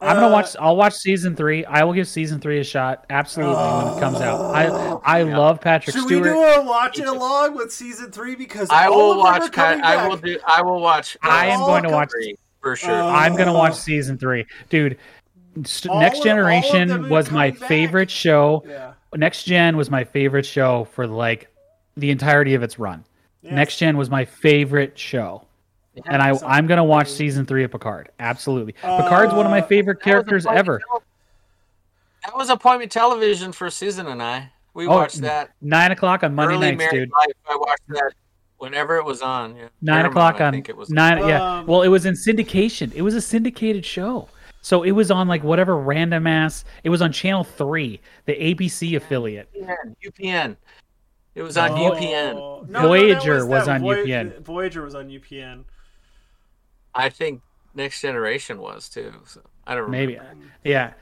I'm gonna Uh, watch. I'll watch season three. I will give season three a shot. Absolutely when it comes out. I I Yeah. love Patrick Should Stewart. Should we do a watch it along with season three because I all will of them watch. are coming I will do. I will watch. uh, I am going to watch. three for sure. Uh, I'm gonna watch season three, dude. St- All Next of- all of them Generation was my back. favorite show. Yeah. Next Gen was my favorite show for like the entirety of its run. Yes. Next Gen was my favorite show, and I, I'm gonna watch season three of Picard. Absolutely, Picard's one of my Uh, favorite characters ever. tel- That was appointment television for Susan and I. We Oh, watched that Nine o'clock on Monday early nights, dude. life. I watched that whenever it was on. Yeah. nine Paramount, o'clock I on think it was. nine. yeah, Um, well, it was in syndication. It was a syndicated show, so it was on like whatever random ass. It was on Channel Three, the ABC affiliate. UPN. UPN. It was on Oh, UPN. no, no, that Voyager was that on UPN. Voyager was on UPN. I think Next Generation was too. So I don't remember. Maybe. Yeah.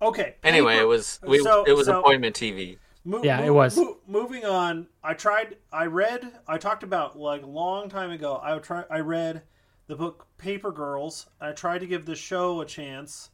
Okay. Anyway, paper- it was we, so- it was so- appointment TV. Mo- Yeah, mo- it was. mo- moving on, I tried. I read. I talked about like a long time ago. I would try. I read the book Paper Girls. I tried to give the show a chance.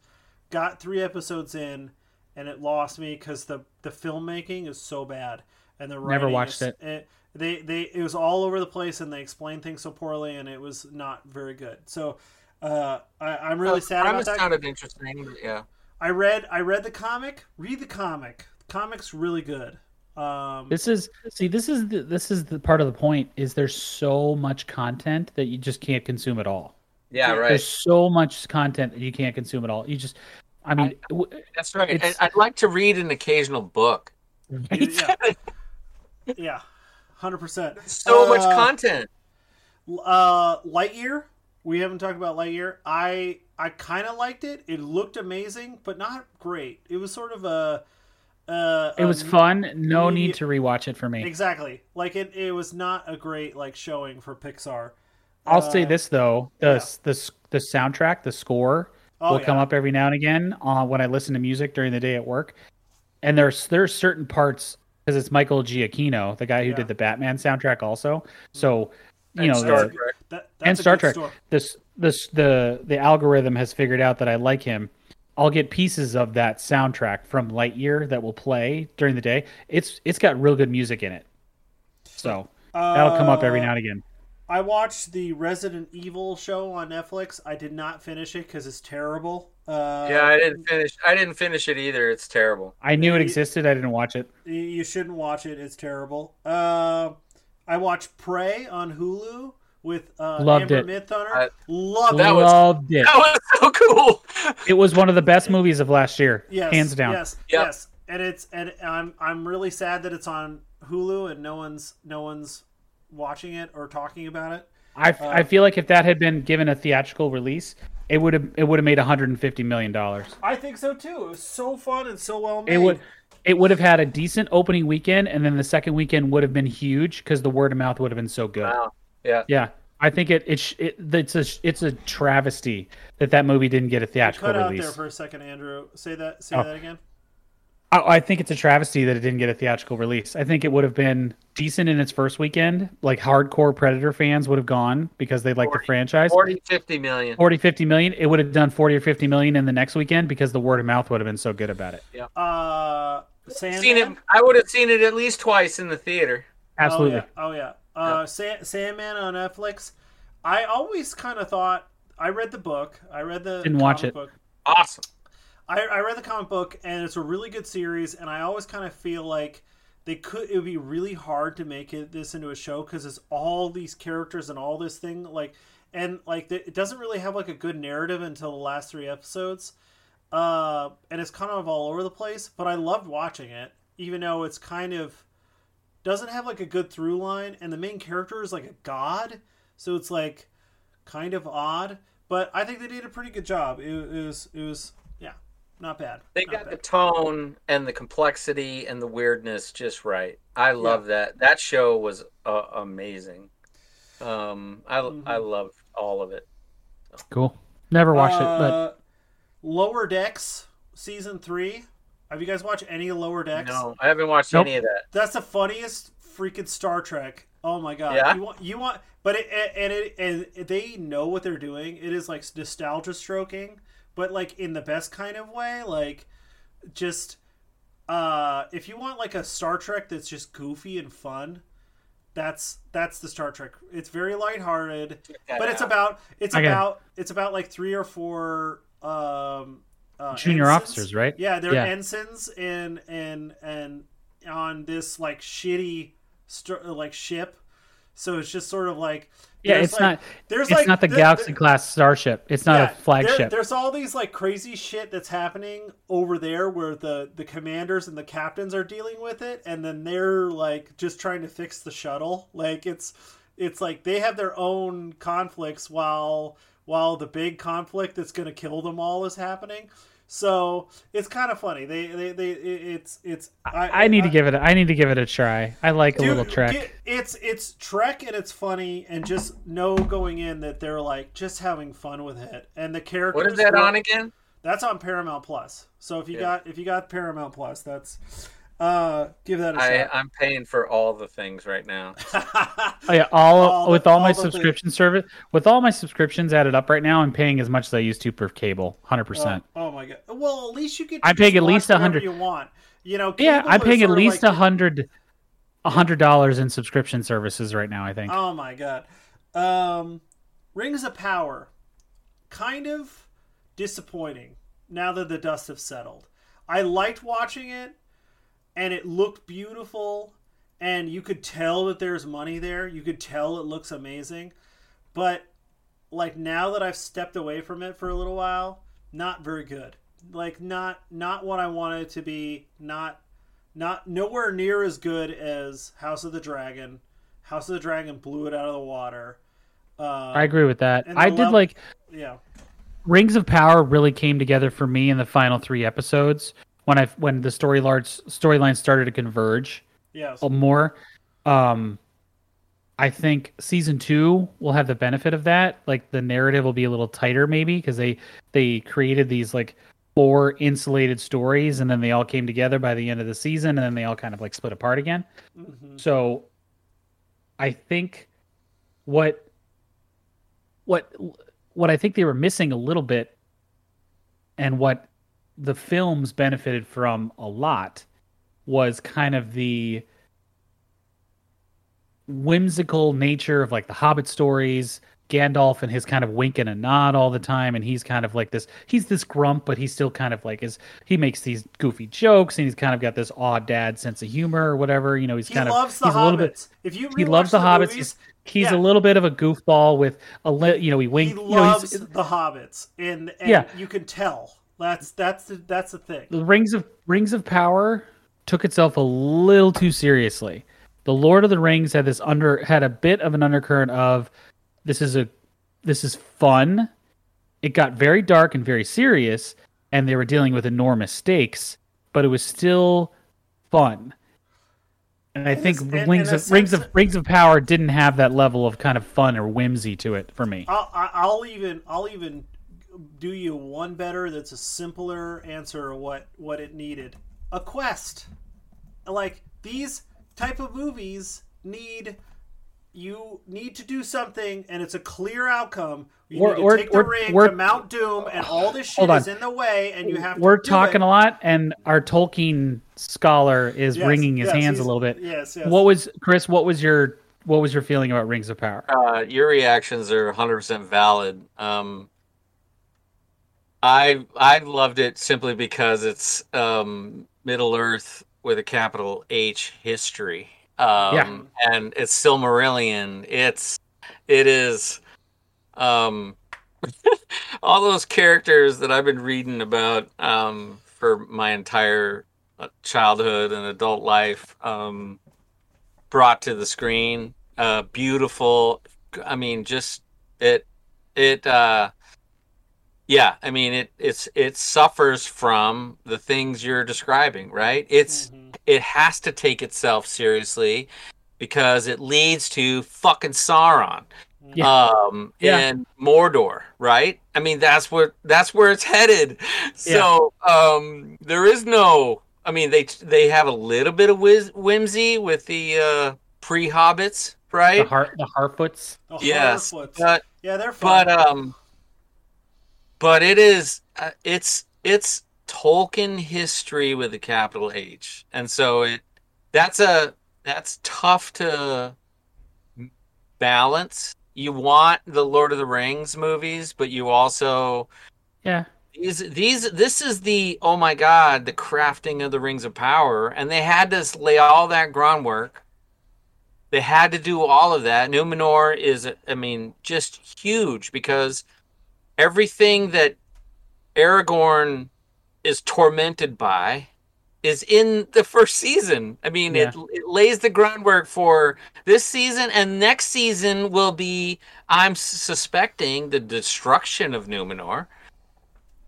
Got three episodes in, and it lost me because the the filmmaking is so bad and the Never watched is- it. They they it was all over the place and they explained things so poorly and it was not very good. So. Uh, I, I'm really The sad about premise that. sounded interesting, but yeah. I read I read the comic. Read the comic. The comic's really good. Um, This is see. This is the, this is the part of the point. Is there's so much content that you just can't consume at all. Yeah, right. There's so much content that you can't consume at all. You just, I mean, w- That's right. it's- And I'd like to read an occasional book. right? yeah, yeah, hundred percent. So much content. Uh, Lightyear. We haven't talked about Lightyear. I I kind of liked it. It looked amazing, but not great. It was sort of a. Uh, It was a- fun. No need to rewatch it for me. Exactly. Like it. It was not a great like showing for Pixar. I'll Uh, say this though: the the the soundtrack, the score Oh, will come up every now and again uh, when I listen to music during the day at work. And there's there's certain parts because it's Michael Giacchino, the guy who Yeah. did the Batman soundtrack, also. So you And know Star the, Trek. That, that's and Star Trek. story. This this the the algorithm has figured out that I like him. I'll get pieces of that soundtrack from Lightyear that will play during the day. It's it's got real good music in it. So that'll come up every Uh, now and again. I watched the Resident Evil show on Netflix. I did not finish it because it's terrible. Uh, Yeah, I didn't finish. I didn't finish it either. It's terrible. I knew it existed. I didn't watch it. You- You shouldn't watch it. It's terrible. Uh, I watched Prey on Hulu with uh, Loved Amber it. Midthunder. I- Loved That it. was- Loved it. That was so cool. It was one of the best movies of last year, Yes, hands down. Yes, Yep. yes. And it's and I'm I'm really sad that it's on Hulu and no one's no one's watching it or talking about it. I, Uh, I feel like if that had been given a theatrical release, it would have it would have made 150 million dollars. I think so too. It was so fun and so well made. It would it would have had a decent opening weekend, and then the second weekend would have been huge because the word of mouth would have been so good. Wow. Yeah. Yeah, I think it it, sh- it it's a it's a travesty that that movie didn't get a You theatrical cut out release. there for a second, Andrew. Say that. Say Oh. that again. I, I think it's a travesty that it didn't get a theatrical release. I think it would have been decent in its first weekend. Like hardcore Predator fans would have gone because they like the franchise. 40, 50 million. 40 50 million it would have done 40 or 50 million in the next weekend because the word of mouth would have been so good about it Uh, Sandman. Seen it. I would have seen it at least twice in the theater. absolutely Oh yeah. Oh, yeah. Uh, Sa- Sandman on Netflix. I always kind of thought I read the book. I read the Didn't watch it. Book. Awesome. I, I read the comic book and it's a really good series. And I always kind of feel like they could. It would be really hard to make it this into a show because it's all these characters and all this thing like and like the, it doesn't really have like a good narrative until the last three episodes. Uh, and it's kind of all over the place. But I loved watching it, even though it's kind of doesn't have like a good through line, and the main character is like a god, so it's like kind of odd. But I think they did a pretty good job. It, it was it was yeah, not bad. They Not got the tone and the complexity and the weirdness just right. I love that. That show was uh, amazing. Um, I Mhm. I loved all of it. cool never watched it but Uh, Lower Decks season three. Have you guys watched any Lower Decks? No, I haven't watched Nope. any of that. That's the funniest freaking Star Trek. Oh my god! Yeah? You want you want, but it and it and they know what they're doing. It is like nostalgia stroking, but like in the best kind of way. Like just uh if you want like a Star Trek that's just goofy and fun, that's that's the Star Trek. It's very lighthearted, that but it's out. about it's Okay. about it's about like three or four um uh, junior ensigns. officers right Yeah, they're Yeah. ensigns and and and on this like shitty st- like ship. So it's just sort of like yeah it's like- not there's it's like not the there- galaxy there- class starship it's not yeah, a flagship there- there's all these like crazy shit that's happening over there where the the commanders and the captains are dealing with it, and then they're like just trying to fix the shuttle. Like it's it's like they have their own conflicts while while the big conflict that's going to kill them all is happening. So it's kind of funny. They, they, they, it's, it's. I, I need to give it. A, I need to give it a try. I like a little Trek. Get, it's, it's Trek, and it's funny, and just know going in that they're like just having fun with it, and the characters. What is that were, on again? That's on Paramount Plus. So if you yeah. got if you got Paramount Plus, that's uh, give that a I, shot. I'm paying for all the things right now. oh yeah, all, all with the, all, all my subscription things. service, with all my subscriptions added up right now, I'm paying as much as I used to per cable, hundred percent. Oh, oh, my god! Well, at least you get. I'm paying at least a hundred. You want, you know? Yeah, I'm paying at least a like... hundred, a hundred dollars in subscription services right now. I think. Oh my god, um, Rings of Power, kind of disappointing now that the dust have settled. I liked watching it and it looked beautiful and you could tell that there's money there. You could tell it looks amazing. But like now that I've stepped away from it for a little while, not very good. Like not not what I wanted to be, not not nowhere near as good as House of the Dragon. House of the Dragon blew it out of the water. Uh, I agree with that. I did level, like yeah. Rings of Power really came together for me in the final three episodes when I when the story large storyline started to converge. Yes. More. Um, I think season two will have the benefit of that. Like the narrative will be a little tighter, maybe because they they created these like four insulated stories, and then they all came together by the end of the season, and then they all kind of like split apart again. Mm-hmm. So, I think what what what I think they were missing a little bit, and what the films benefited from a lot was kind of the whimsical nature of like the Hobbit stories, Gandalf and his kind of wink and a nod all the time, and he's kind of like this. He's this grump, but he's still kind of like is he makes these goofy jokes, and he's kind of got this odd dad sense of humor or whatever. You know, he's he kind of he's hobbits. a little bit. If you he loves the, the hobbits, movies, he's, he's yeah. a little bit of a goofball with a you know he wink. He you loves know, the hobbits, and, and yeah, you can tell. That's that's the, that's the thing. The Rings of Rings of Power took itself a little too seriously. The Lord of the Rings had this under had a bit of an undercurrent of this is a this is fun. It got very dark and very serious, and they were dealing with enormous stakes, but it was still fun. And I think in, Rings in of Rings of Rings of Power didn't have that level of kind of fun or whimsy to it for me. I'll, I'll even I'll even do you one better that's a simpler answer of what what it needed? A quest. Like these type of movies need you need to do something and it's a clear outcome. You we're, need to take the ring to Mount Doom and all this shit is in the way and you have we're talking it. a lot and our Tolkien scholar is yes, wringing his yes, hands a little bit. yes, yes. What was Chris what was your what was your feeling about Rings of Power? Uh, your reactions are 100% valid. Um, I I loved it simply because it's um, Middle Earth with a capital H history. Um, yeah. and it's Silmarillion. It's it is um, all those characters that I've been reading about um, for my entire uh, childhood and adult life um, brought to the screen. Uh, beautiful. I mean, just it it uh, yeah, I mean it it's it suffers from the things you're describing, right? It's mm-hmm. it has to take itself seriously because it leads to fucking Sauron. Yeah. Um yeah. and Mordor, right? I mean that's where that's where it's headed. So yeah. um there is no I mean they they have a little bit of whiz, whimsy with the uh pre-hobbits, right? The heart the Harfoots. The yes. Harfoots. But, yeah, they're fun. But um but it is uh, it's it's Tolkien history with a capital H, and so it that's a that's tough to balance. You want the Lord of the Rings movies, but you also yeah. These these this is the oh my god the crafting of the rings of power. And they had to lay all that groundwork. They had to do all of that. Numenor is i mean just huge because everything that Aragorn is tormented by is in the first season. I mean, yeah. it, it lays the groundwork for this season, and next season will be, I'm suspecting, the destruction of Numenor.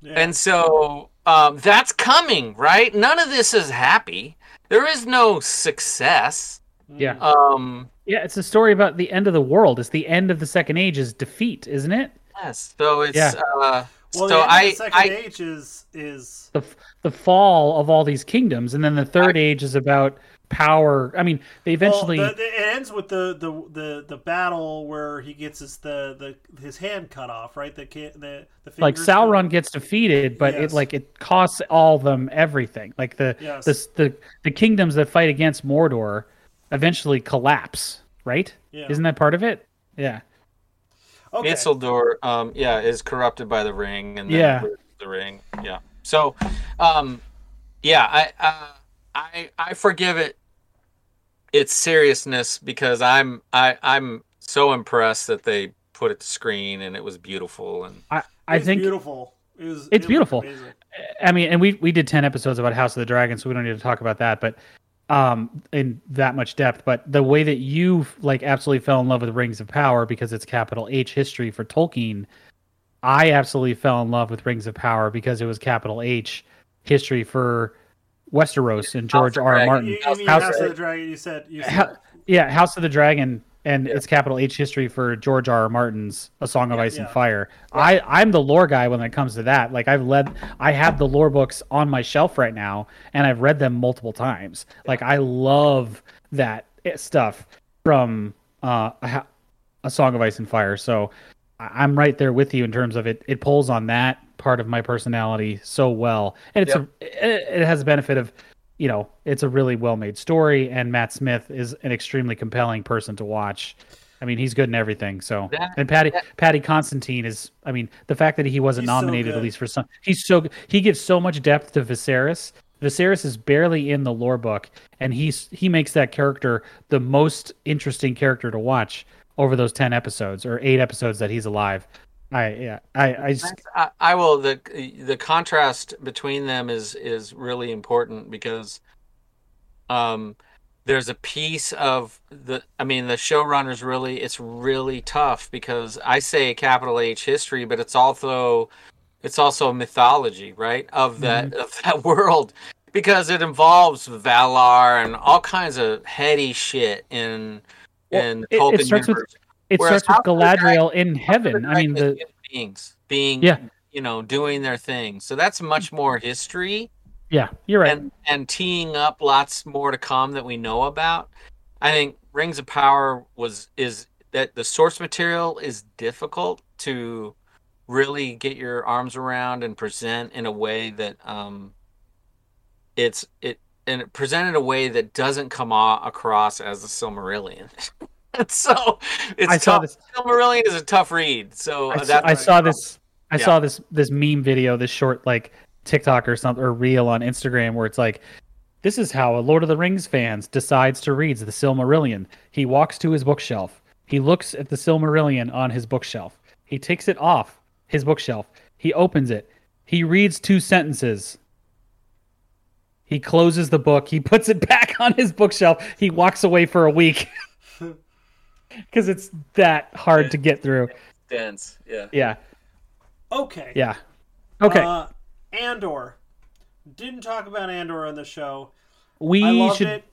Yeah. And so, um, that's coming, right? None of this is happy. There is no success. Yeah. Um, Yeah, it's a story about the end of the world. It's the end of the second age is defeat, isn't it? Yes. So it's Yeah. uh, Well, so the I, the second I age is is The the fall of all these kingdoms, and then the third age is about power. I mean, they eventually Well, the, the- it ends with the, the the the battle where he gets his the, the his hand cut off, right? The ki- the the like fingers cut Sauron gets defeated, but Yes. it like it costs all them everything. Like the Yes. the the the kingdoms that fight against Mordor eventually collapse, right? Yeah. Isn't that part of it? Yeah. Okay. Isildur, um, yeah, is corrupted by the ring, and then Yeah. the ring, yeah. So, um, yeah, I, uh, I, I forgive it its seriousness because I'm, I, I'm so impressed that they put it to screen and it was beautiful and I I think beautiful. It was, It's it beautiful. amazing. I mean, and we we did ten episodes about House of the Dragon, so we don't need to talk about that, but um in that much depth but the way that you like absolutely fell in love with rings of power because it's capital h history for tolkien i absolutely fell in love with rings of power because it was capital h history for westeros and george r r martin You, you House- House of the Dragon? You said you said Ha- yeah house of the dragon and it's capital h history for george r r martin's a song of ice and yeah. fire. I i'm the lore guy when it comes to that. Like i've led i have the lore books on my shelf right now and i've read them multiple times. Like i love that eh, stuff from uh a, song of ice and fire. So i'm right there with you in terms of it it pulls on that part of my personality so well. And it's Yep. a it, it has the benefit of you know, it's a really well made story, and Matt Smith is an extremely compelling person to watch. I mean, he's good in everything. So, That- and Patty Paddy Considine is. I mean, the fact that he wasn't He's so nominated at least for some, he's so he gives so much depth to Viserys. Viserys is barely in the lore book, and he's he makes that character the most interesting character to watch over those ten episodes or eight episodes that he's alive. I yeah, I I just, I, I will the the contrast between them is is really important because um there's a piece of the I mean the showrunners really it's really tough because I say capital H history but it's also it's also mythology right of that of that world because it involves Valar and all kinds of heady shit in Well, in it- it Tolkien with- universe. It Whereas starts with House of the Dragon- Galadriel in heaven. I mean, the beings being Yeah. you know doing their thing so that's much more history yeah, you're right. and and teeing up lots more to come that we know about i think rings of power was is that the source material is difficult to really get your arms around and present in a way that um it's it and it present in a way that doesn't come across as a silmarillion so it's I saw tough. this. silmarillion is a tough read so I, s- that's I saw this. I Yeah. saw this this meme video, this short like TikTok or something or reel on Instagram where it's like, this is how a Lord of the Rings fans decides to read the Silmarillion. He walks to his bookshelf. He looks at the Silmarillion on his bookshelf. He takes it off his bookshelf. He opens it. He reads two sentences. He closes the book. He puts it back on his bookshelf. He walks away for a week. Because it's that hard to get through. dense yeah Yeah. Okay. Yeah. Okay. Uh, Andor. Didn't talk about Andor on the show. we I loved should. it.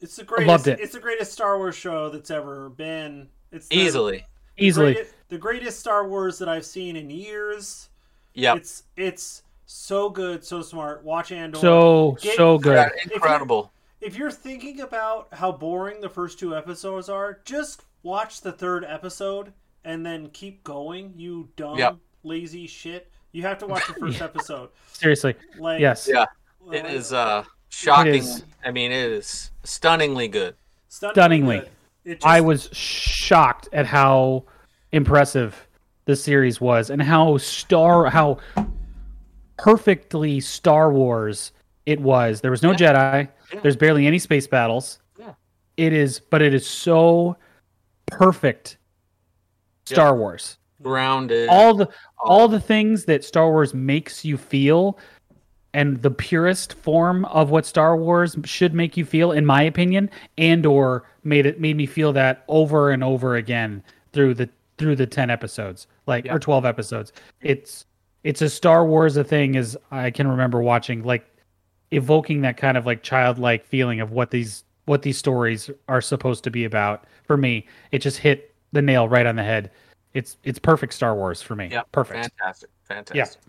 It's the greatest. loved it. It's the greatest Star Wars show that's ever been. It's the, easily the Easily. greatest- the greatest Star Wars that I've seen in years. yeah It's it's so good, so smart. Watch Andor. So Get- so good. incredible If you're thinking about how boring the first two episodes are, just watch the third episode and then keep going. You dumb, Yep. lazy shit. You have to watch the first episode. Seriously. Like Yes. Yeah. It like, is uh shocking. is. I mean, it is stunningly good. stunningly. stunningly. good. It just, I was shocked at how impressive the series was and how star how perfectly Star Wars it was. There was no Jedi. Yeah. There's barely any space battles. Yeah. It is but it is so perfect Star Wars. Grounded. all the all the things that Star Wars makes you feel and the purest form of what Star Wars should make you feel in my opinion Andor made it made me feel that over and over again through the through the 10 episodes like Yeah. or 12 episodes it's it's a Star Wars a thing as I can remember watching like evoking that kind of like childlike feeling of what these what these stories are supposed to be about. For me, it just hit the nail right on the head. It's it's perfect Star Wars for me. Yeah, perfect. Fantastic, fantastic.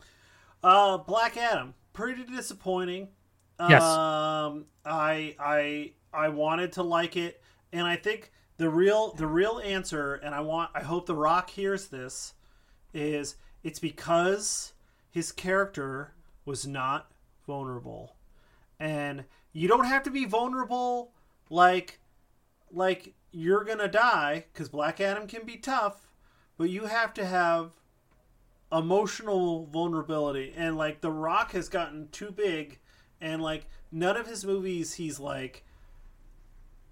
Uh, Black Adam, pretty disappointing. Yes. Um, I I I wanted to like it, and I think the real the real answer, and I want I hope The Rock hears this, is it's because his character was not vulnerable, and you don't have to be vulnerable like like you're gonna die because Black Adam can be tough, but you have to have emotional vulnerability. And like the rock has gotten too big and like none of his movies he's like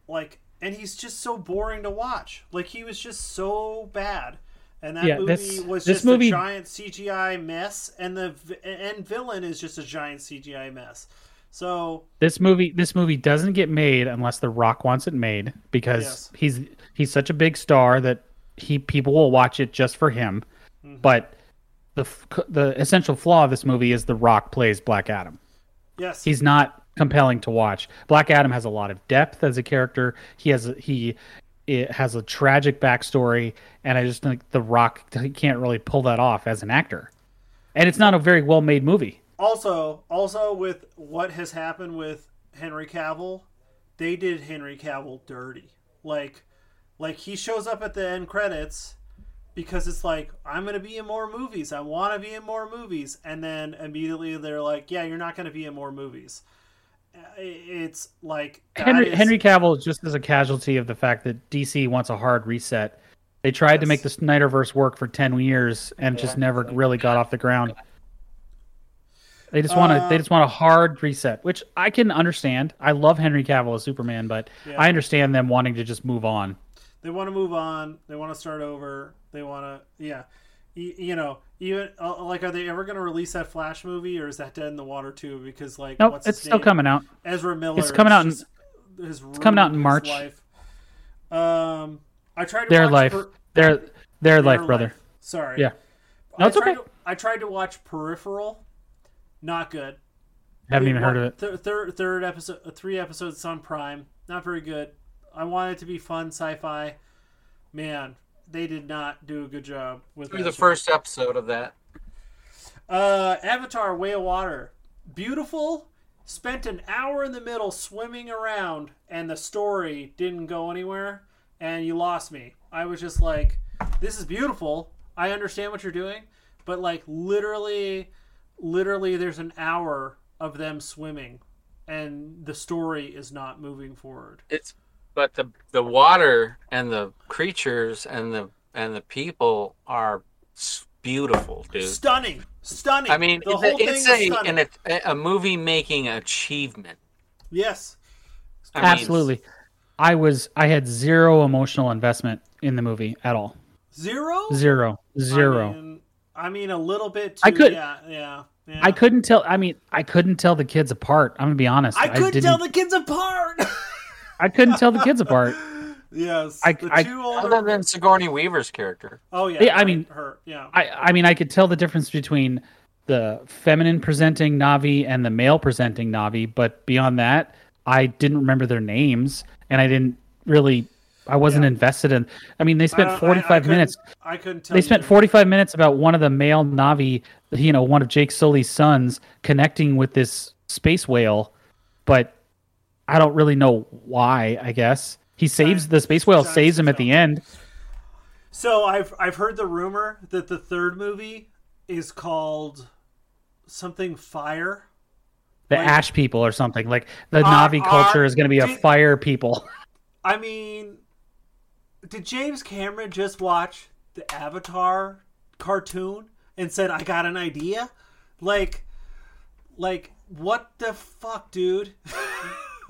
like and he's just so boring to watch. Like he was just so bad. And that Yeah, movie this- was this just movie- a giant cgi mess and the v- and villain is just a giant cgi mess so This movie this movie doesn't get made unless The Rock wants it made because Yes. he's he's such a big star that he people will watch it just for him. Mm-hmm. But the the essential flaw of this movie is The Rock plays Black Adam. yes He's not compelling to watch. Black Adam has a lot of depth as a character. He has a, he it has a tragic backstory, and I just think The Rock he can't really pull that off as an actor. And it's not a very well made movie. Also also with what has happened with henry cavill they did henry cavill dirty. Like like he shows up at the end credits because it's like i'm gonna be in more movies. I want to be in more movies. And then immediately they're like yeah you're not gonna be in more movies. It's like Henry is- Henry Cavill just as a casualty of the fact that DC wants a hard reset. They tried to make the Snyderverse work for ten years and just never really got off the ground. They just want to. Uh, they just want a hard reset, which I can understand. I love Henry Cavill as Superman, but Yeah. I understand them wanting to just move on. they want to move on they want to start over they want to yeah you, you know even uh, like are they ever going to release that flash movie or is that dead in the water too because like Nope, what's it's still name? coming out. Ezra Miller. It's coming out in- just- has coming out in March. Life. Um, I tried to Their life, Per- their their Their life, brother. Sorry. Yeah. No, I it's tried okay. To, I tried to watch Peripheral. Not good. Haven't Three- even heard of it. Third, third, third episode, uh, three episodes on Prime. Not very good. I wanted it to be fun sci-fi. Man, they did not do a good job with Through that the show. first episode of that. Uh, Avatar: Way of Water, beautiful. Spent an hour in the middle swimming around, and the story didn't go anywhere, and you lost me. I was just like, "This is beautiful. I understand what you're doing, but like literally, literally, there's an hour of them swimming, and the story is not moving forward." It's but the the water and the creatures and the and the people are beautiful, dude. Stunning, stunning. I mean, the it's, whole a, thing it's is a, stunning. an, a a movie making achievement. yes, I mean, Absolutely. I was. I had zero emotional investment in the movie at all. zero, Zero. Zero. I mean, I mean, a little bit. Too, I could- Yeah, yeah. Yeah. I couldn't tell. I mean, I couldn't tell the kids apart. I'm gonna be honest. I couldn't didn't- tell the kids apart. I couldn't tell the kids apart. yes, I- the I- two Other than Sigourney Weaver's character, oh yeah, Yeah, I mean- her. Yeah, I, I mean, I could tell the difference between the feminine presenting Navi and the male presenting Navi, but beyond that, I didn't remember their names, and I didn't really. I wasn't Yeah. invested in. I mean, they spent don't- I- I 45 minutes. I couldn't tell. They spent their- 45 minutes about one of the male Navi, you know, one of Jake Sully's sons, connecting with this space whale, but I don't really know why. I guess he saves the space whale, saves him at the end. So I've I've heard the rumor that the third movie is called something fire. The Like- Ash people or something like the Navi culture is going to be a did- fire people. I mean, did James Cameron just watch the Avatar cartoon and said, "I got an idea"? Like, like what the fuck, dude?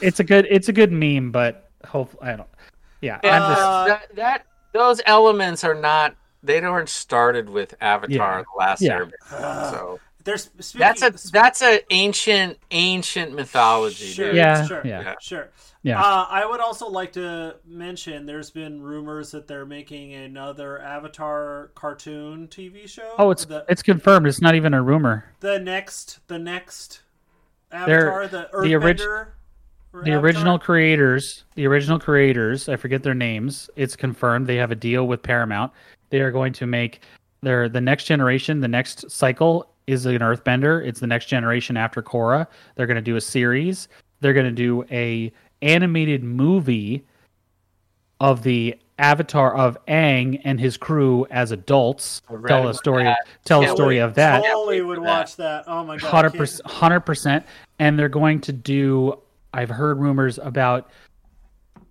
it's a good it's a good meme, but hopefully I don't. Yeah, I'm just Uh, that, that those elements are not. They weren't started with Avatar: Yeah. The Last Yeah. Airbender. So There's speaking, That's a that's a ancient ancient mythology. Sure, dude. Yeah, sure, yeah. sure. Yeah. Uh, I would also like to mention there's been rumors that they're making another Avatar cartoon TV show. Oh, it's the, it's confirmed. It's not even a rumor. the next the next They're- Avatar, the the orig- The Avatar? original creators, the original creators, I forget their names. It's confirmed they have a deal with Paramount. They are going to make their the next generation, the next cycle is an Earthbender. It's the next generation after Korra. They're going to do a series. They're going to do a animated movie of the Avatar of Aang and his crew as adults. Tell a story. that. Tell a Can't story Totally- of that. Totally would watch that. Oh my god, hundred percent, hundred percent, and they're going to do. I've heard rumors about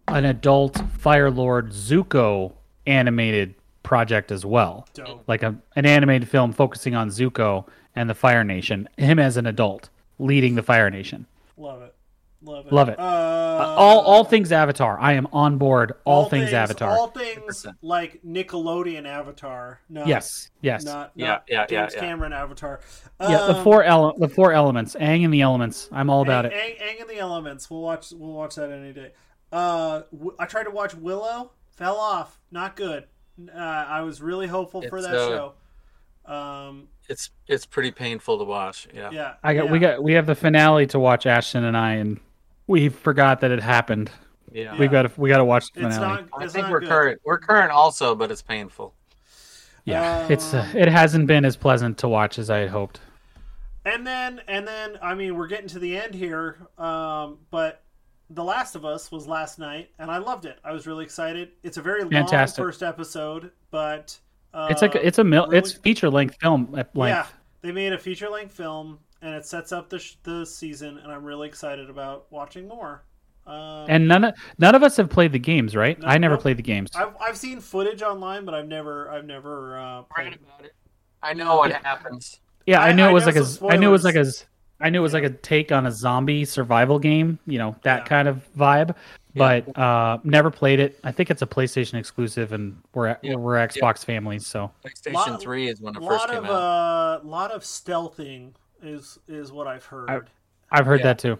an adult Fire Lord Zuko animated project as well, Dope. like a an animated film focusing on Zuko and the Fire Nation. Him as an adult leading the Fire Nation. Love it. Love it. Love it. Uh, Uh, all all things Avatar. I am on board. All, things, Avatar. All things 100%. like Nickelodeon Avatar. Not, yes, yes. Not, Yeah, not yeah, yeah, James yeah. Cameron Avatar. yeah, the Um, four ele- the four elements. Aang and the elements. I'm all about Aang, it. Aang, Aang and the Elements. We'll watch. We'll watch that any day. Uh, w- I tried to watch Willow. Fell off. Not good. Uh, I was really hopeful for that uh, show. Um, It's it's pretty painful to watch. Yeah. yeah. I got we got we have the finale to watch Ashton and I and we forgot that it happened. Yeah. We got to we got to watch the It's finale. not. I think we're good. current. We're current also, but it's painful. yeah, it's uh, it hasn't been as pleasant to watch as I had hoped. And then, and then, I mean, we're getting to the end here. Um, but The Last of Us was last night, and I loved it. I was really excited. It's a very long first episode, but uh, It's like it's a mil- really- it's feature length film at length. yeah. They made a feature length film, and it sets up the sh- the season, and I'm really excited about watching more. Um, And none of none of us have played the games, right? No, I never no. played the games. I've, I've seen footage online, but I've never I've never uh, Read played. about it. I know what Yeah. happens. yeah, I, I- knew I it was like a some I knew it was like a spoilers. I knew it was like a take on a zombie survival game, you know, that Yeah. kind of vibe. Yeah. But uh never played it. I think it's a PlayStation exclusive and we're Yeah. we're Xbox families, so PlayStation Lot- 3 is when it first came of out. uh, lot of stealthing is is what I've heard. I've heard Yeah. that too.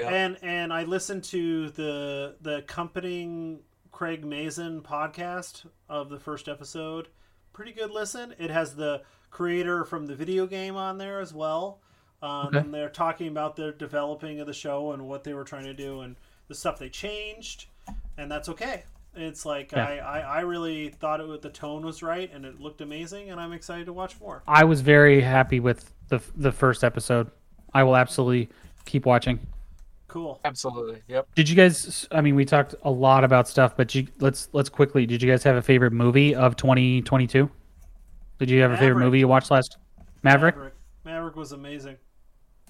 Yeah. and and I listened to the the accompanying Craig Mazin podcast of the first episode. Pretty good listen. It has the creator from the video game on there as well. Um, Okay. And they're talking about the developing of the show and what they were trying to do and the stuff they changed, and that's okay. It's like Yeah. I, I, I really thought it was, the tone was right and it looked amazing, and I'm excited to watch more. I was very happy with the the first episode. I will absolutely keep watching. Cool. Absolutely. Yep. Did you guys? I mean, we talked a lot about stuff, but you, let's let's quickly. Did you guys have a favorite movie of 2022? Did you have a favorite movie you watched last? Maverick, Maverick, Maverick was amazing.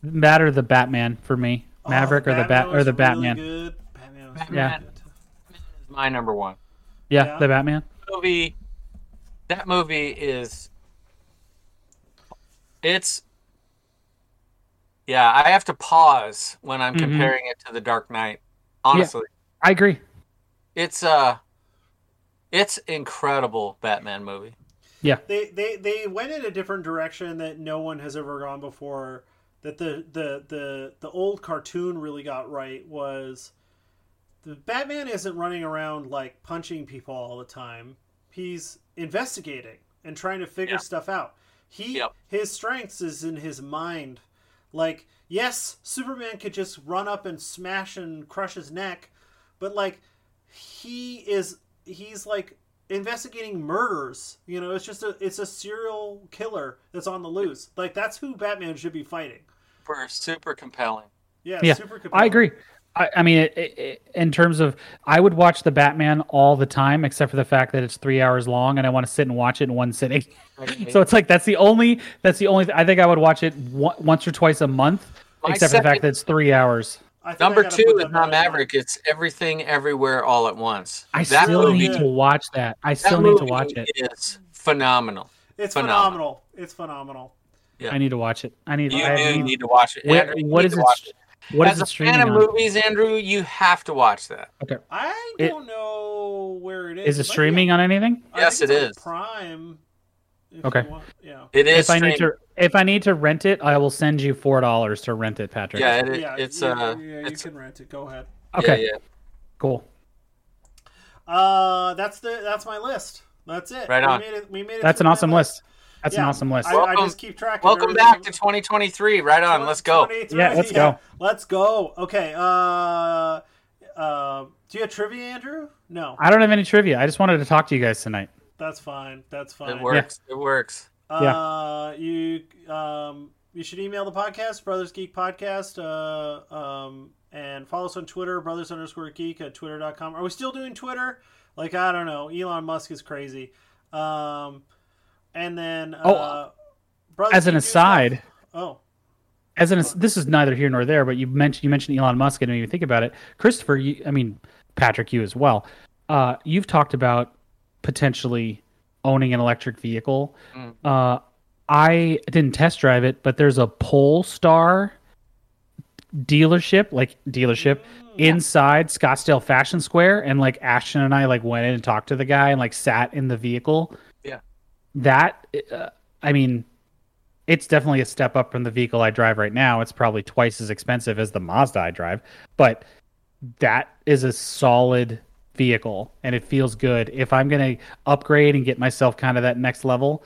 that or the Batman for me? Oh, Maverick or the Bat or the really Batman? good. Batman was Batman. Yeah. good. My number one. Yeah, Yeah. the Batman. movie that movie is it's yeah i have to pause when i'm Mhm. comparing it to the dark knight honestly I agree. it's uh it's incredible batman movie Yeah. They, they they went in a different direction that no one has ever gone before. That the the the the old cartoon really got right was the Batman isn't running around like punching people all the time. He's investigating and trying to figure Yeah. stuff out. He Yep. his strengths is in his mind. Like yes, Superman could just run up and smash and crush his neck, but like he is he's like investigating murders. You know, it's just a it's a serial killer that's on the loose. Like that's who Batman should be fighting. for super compelling Yeah, Yeah, super compelling. I agree. I, I mean, it, it, it- in terms of, I would watch the Batman all the time, except for the fact that it's three hours long, and I want to sit and watch it in one sitting. So it's like that's the only that's the only. I think I would watch it one, once or twice a month, My except for the fact that it's three hours. I think I number two is not maverick it's everything everywhere all at once I that still movie, need to watch that. I that still need to watch it. it. is phenomenal It's phenomenal. phenomenal. It's phenomenal. Yeah. I need to watch it. I need. you I do need need to watch it where- Andrew, you what need is to it? Watch What as is a it streaming fan of on? movies andrew you have to watch that Okay. I don't know where it is. Is it might be streaming on anything? Yes, it's. Prime. Okay. want. Yeah. It is. If I need to, if I need to rent it, I will send you four dollars to rent it, Patrick. Yeah, it, yeah, it's yeah, uh, yeah, you it's can rent it. Go ahead. Okay. yeah, yeah. Cool. Uh, that's the that's my list. That's it. Right we on. Made it, we made it. That's an my awesome list. That's an awesome list. I, I Welcome- just keep track. of Welcome everything. back to 2023. Right on. Let's go. Yeah, let's go. Let's go. Okay. Uh, uh, do you have trivia, Andrew? No, I don't have any trivia. I just wanted to talk to you guys tonight. that's fine. That's fine. It works. It works. Uh, you um, you should email the podcast, Brothers Geek Podcast, uh, um, and follow us on Twitter, Brothers underscore Geek at twitter.com. Are we still doing Twitter? Like I don't know. Elon Musk is crazy. Um, and then uh, Oh, Brothers As an aside, stuff- Oh, as an this is neither here nor there, but you mentioned you mentioned Elon Musk and made me think about it. Christopher, you, I mean Patrick, you as well. Uh, you've talked about potentially owning an electric vehicle. Mm. Uh, I didn't test drive it, but there's a Polestar dealership, like dealership inside Scottsdale Fashion Square, and like Ashton and I like went in and talked to the guy and like sat in the vehicle. Yeah. that uh, I mean, it's definitely a step up from the vehicle I drive right now. It's probably twice as expensive as the Mazda I drive, but that is a solid vehicle and it feels good. If I'm going to upgrade and get myself kind of that next level,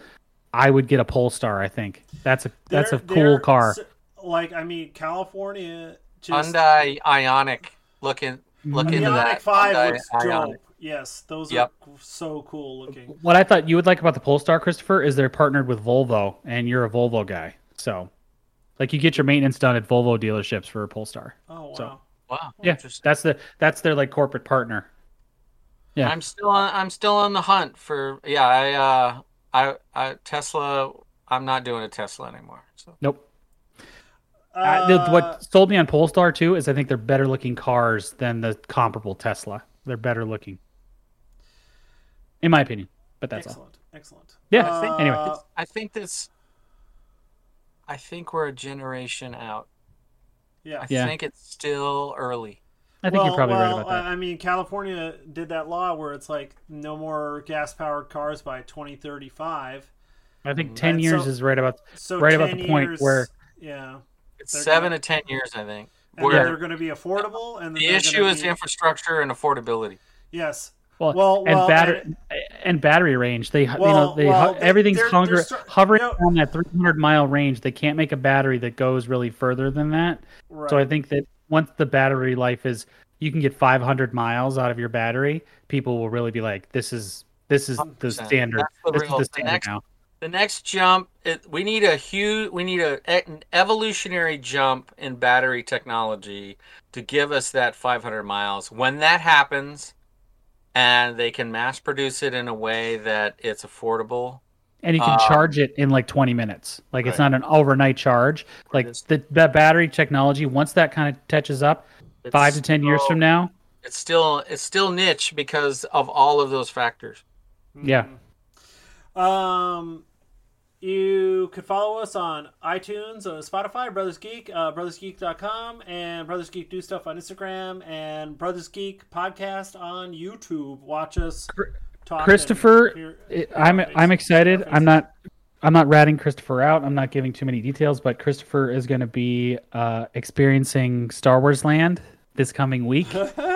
I would get a Polestar, I think. That's a that's a They're- cool they're car. Like I mean, California just Hyundai Ioniq. Looking. Look the into Ioniq that. Five Hyundai looks Ioniq. dope. Yes, those Yep. are so cool looking. What I thought you would like about the Polestar, Christopher, is they're partnered with Volvo, and you're a Volvo guy. So, like, you get your maintenance done at Volvo dealerships for a Polestar. Oh wow. So- Wow. Yeah, that's the that's their like corporate partner. Yeah. I'm still on. I'm still on the hunt for. Yeah. I. Uh. I. I Tesla. I'm not doing a Tesla anymore. So. Nope. Uh, the- what sold me on Polestar too is I think they're better looking cars than the comparable Tesla. They're better looking, in my opinion. But that's all. excellent, excellent. Yeah, Uh, anyway. I think this. I think we're a generation out. yeah. I Yeah. think it's still early. I think you're Well, probably right about that. I I mean, California did that law where it's like no more gas-powered cars by 2035. I think ten and years so- is right about So Right about the point years- where- yeah, It's They're seven gonna- to ten years, I think. and Where they're going to be affordable, and the issue is be, infrastructure and affordability. yes. well, Well, and well, battery and- and, battery range. They you know they well, they- everything's they're- hunger, they're str- hovering no. on that 300 mile range. They can't make a battery that goes really further than that. Right. So I think that once the battery life is, you can get 500 miles out of your battery. People will really be like, "This is this is the 100%. standard. That's the This real- is the the standard next- now." The next jump, it, we need a huge, we need a, an evolutionary jump in battery technology to give us that 500 miles. When that happens, and they can mass produce it in a way that it's affordable, And you can Um, charge it in like 20 minutes. Like it's not an overnight charge. Like is- the, the battery technology, once that kind of touches up, it's five to 10 years from now, it's still it's still niche because of all of those factors. yeah. Um, you could follow us on iTunes, uh, Spotify, Brothers Geek, uh, brothersgeek.com, and Brothers Geek Do Stuff on Instagram, and Brothers Geek Podcast on YouTube. Watch us talk. Christopher, hear- I'm I'm excited. I'm not I'm not ratting Christopher out. I'm not giving too many details, but Christopher is going to be uh, experiencing Star Wars Land this coming week.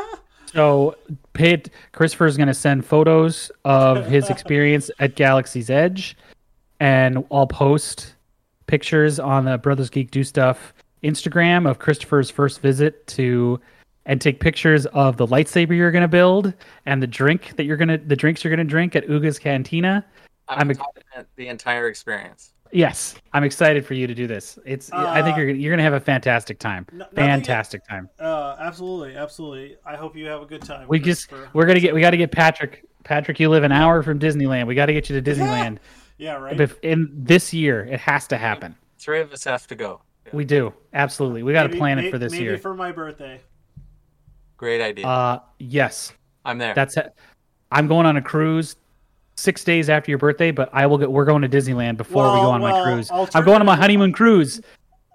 so, paid Christopher is going to send photos of his experience at Galaxy's Edge, and I'll post pictures on the Brothers Geek Do Stuff Instagram of Christopher's first visit to and take pictures of the lightsaber you're going to build and the drink that you're going to the drinks you're going to drink at Oga's Cantina. I'm I'm ex- the entire experience. Yes, I'm excited for you to do this. It's I think Uh, you're you're going to have a fantastic time. N- nothing- Fantastic time. Uh, absolutely, absolutely. I hope you have a good time. We just we're going to get we got to get Patrick Patrick you live an hour from Disneyland. We got to get you to Disneyland yeah, right. Bef- in this year. It has to happen. Three of us have to go. Yeah. We do. Absolutely. We got to Maybe- plan it for this maybe year. for my birthday. Great idea. Uh yes. I'm there. That's it. I'm going on a cruise 6 days after your birthday, but I will get we're going to Disneyland before we go on my cruise. I'm going on my honeymoon cruise.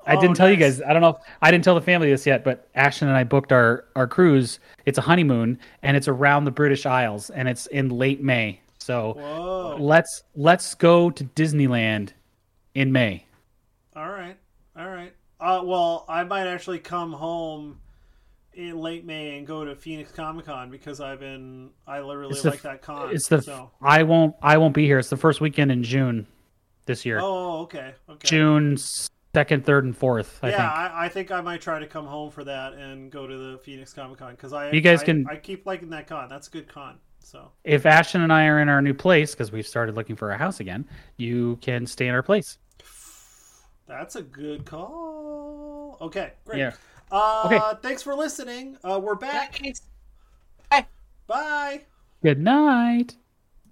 I Oh, didn't tell you guys. I don't know. If, I didn't tell the family this yet, but Ashton and I booked our our cruise. It's a honeymoon, and it's around the British Isles, and it's in late May. So Whoa. let's let's go to Disneyland in May. All right. All right. Uh, well, I might actually come home in late May and go to Phoenix Comic Con because I've been I literally It's the like f- that con. It's the so. I won't I won't be here. It's the first weekend in June this year. Oh, okay. Okay. June second, third, and fourth. I yeah, think. I, I think I might try to come home for that and go to the Phoenix Comic Con because I You guys I- can- I keep liking that con. That's a good con. So If Ashton and I are in our new place because we've started looking for a house again, you can stay in our place. that's a good call. Okay, great. Yeah. Uh, Okay. Thanks for listening. Uh, we're back. Thanks. Bye. Good night.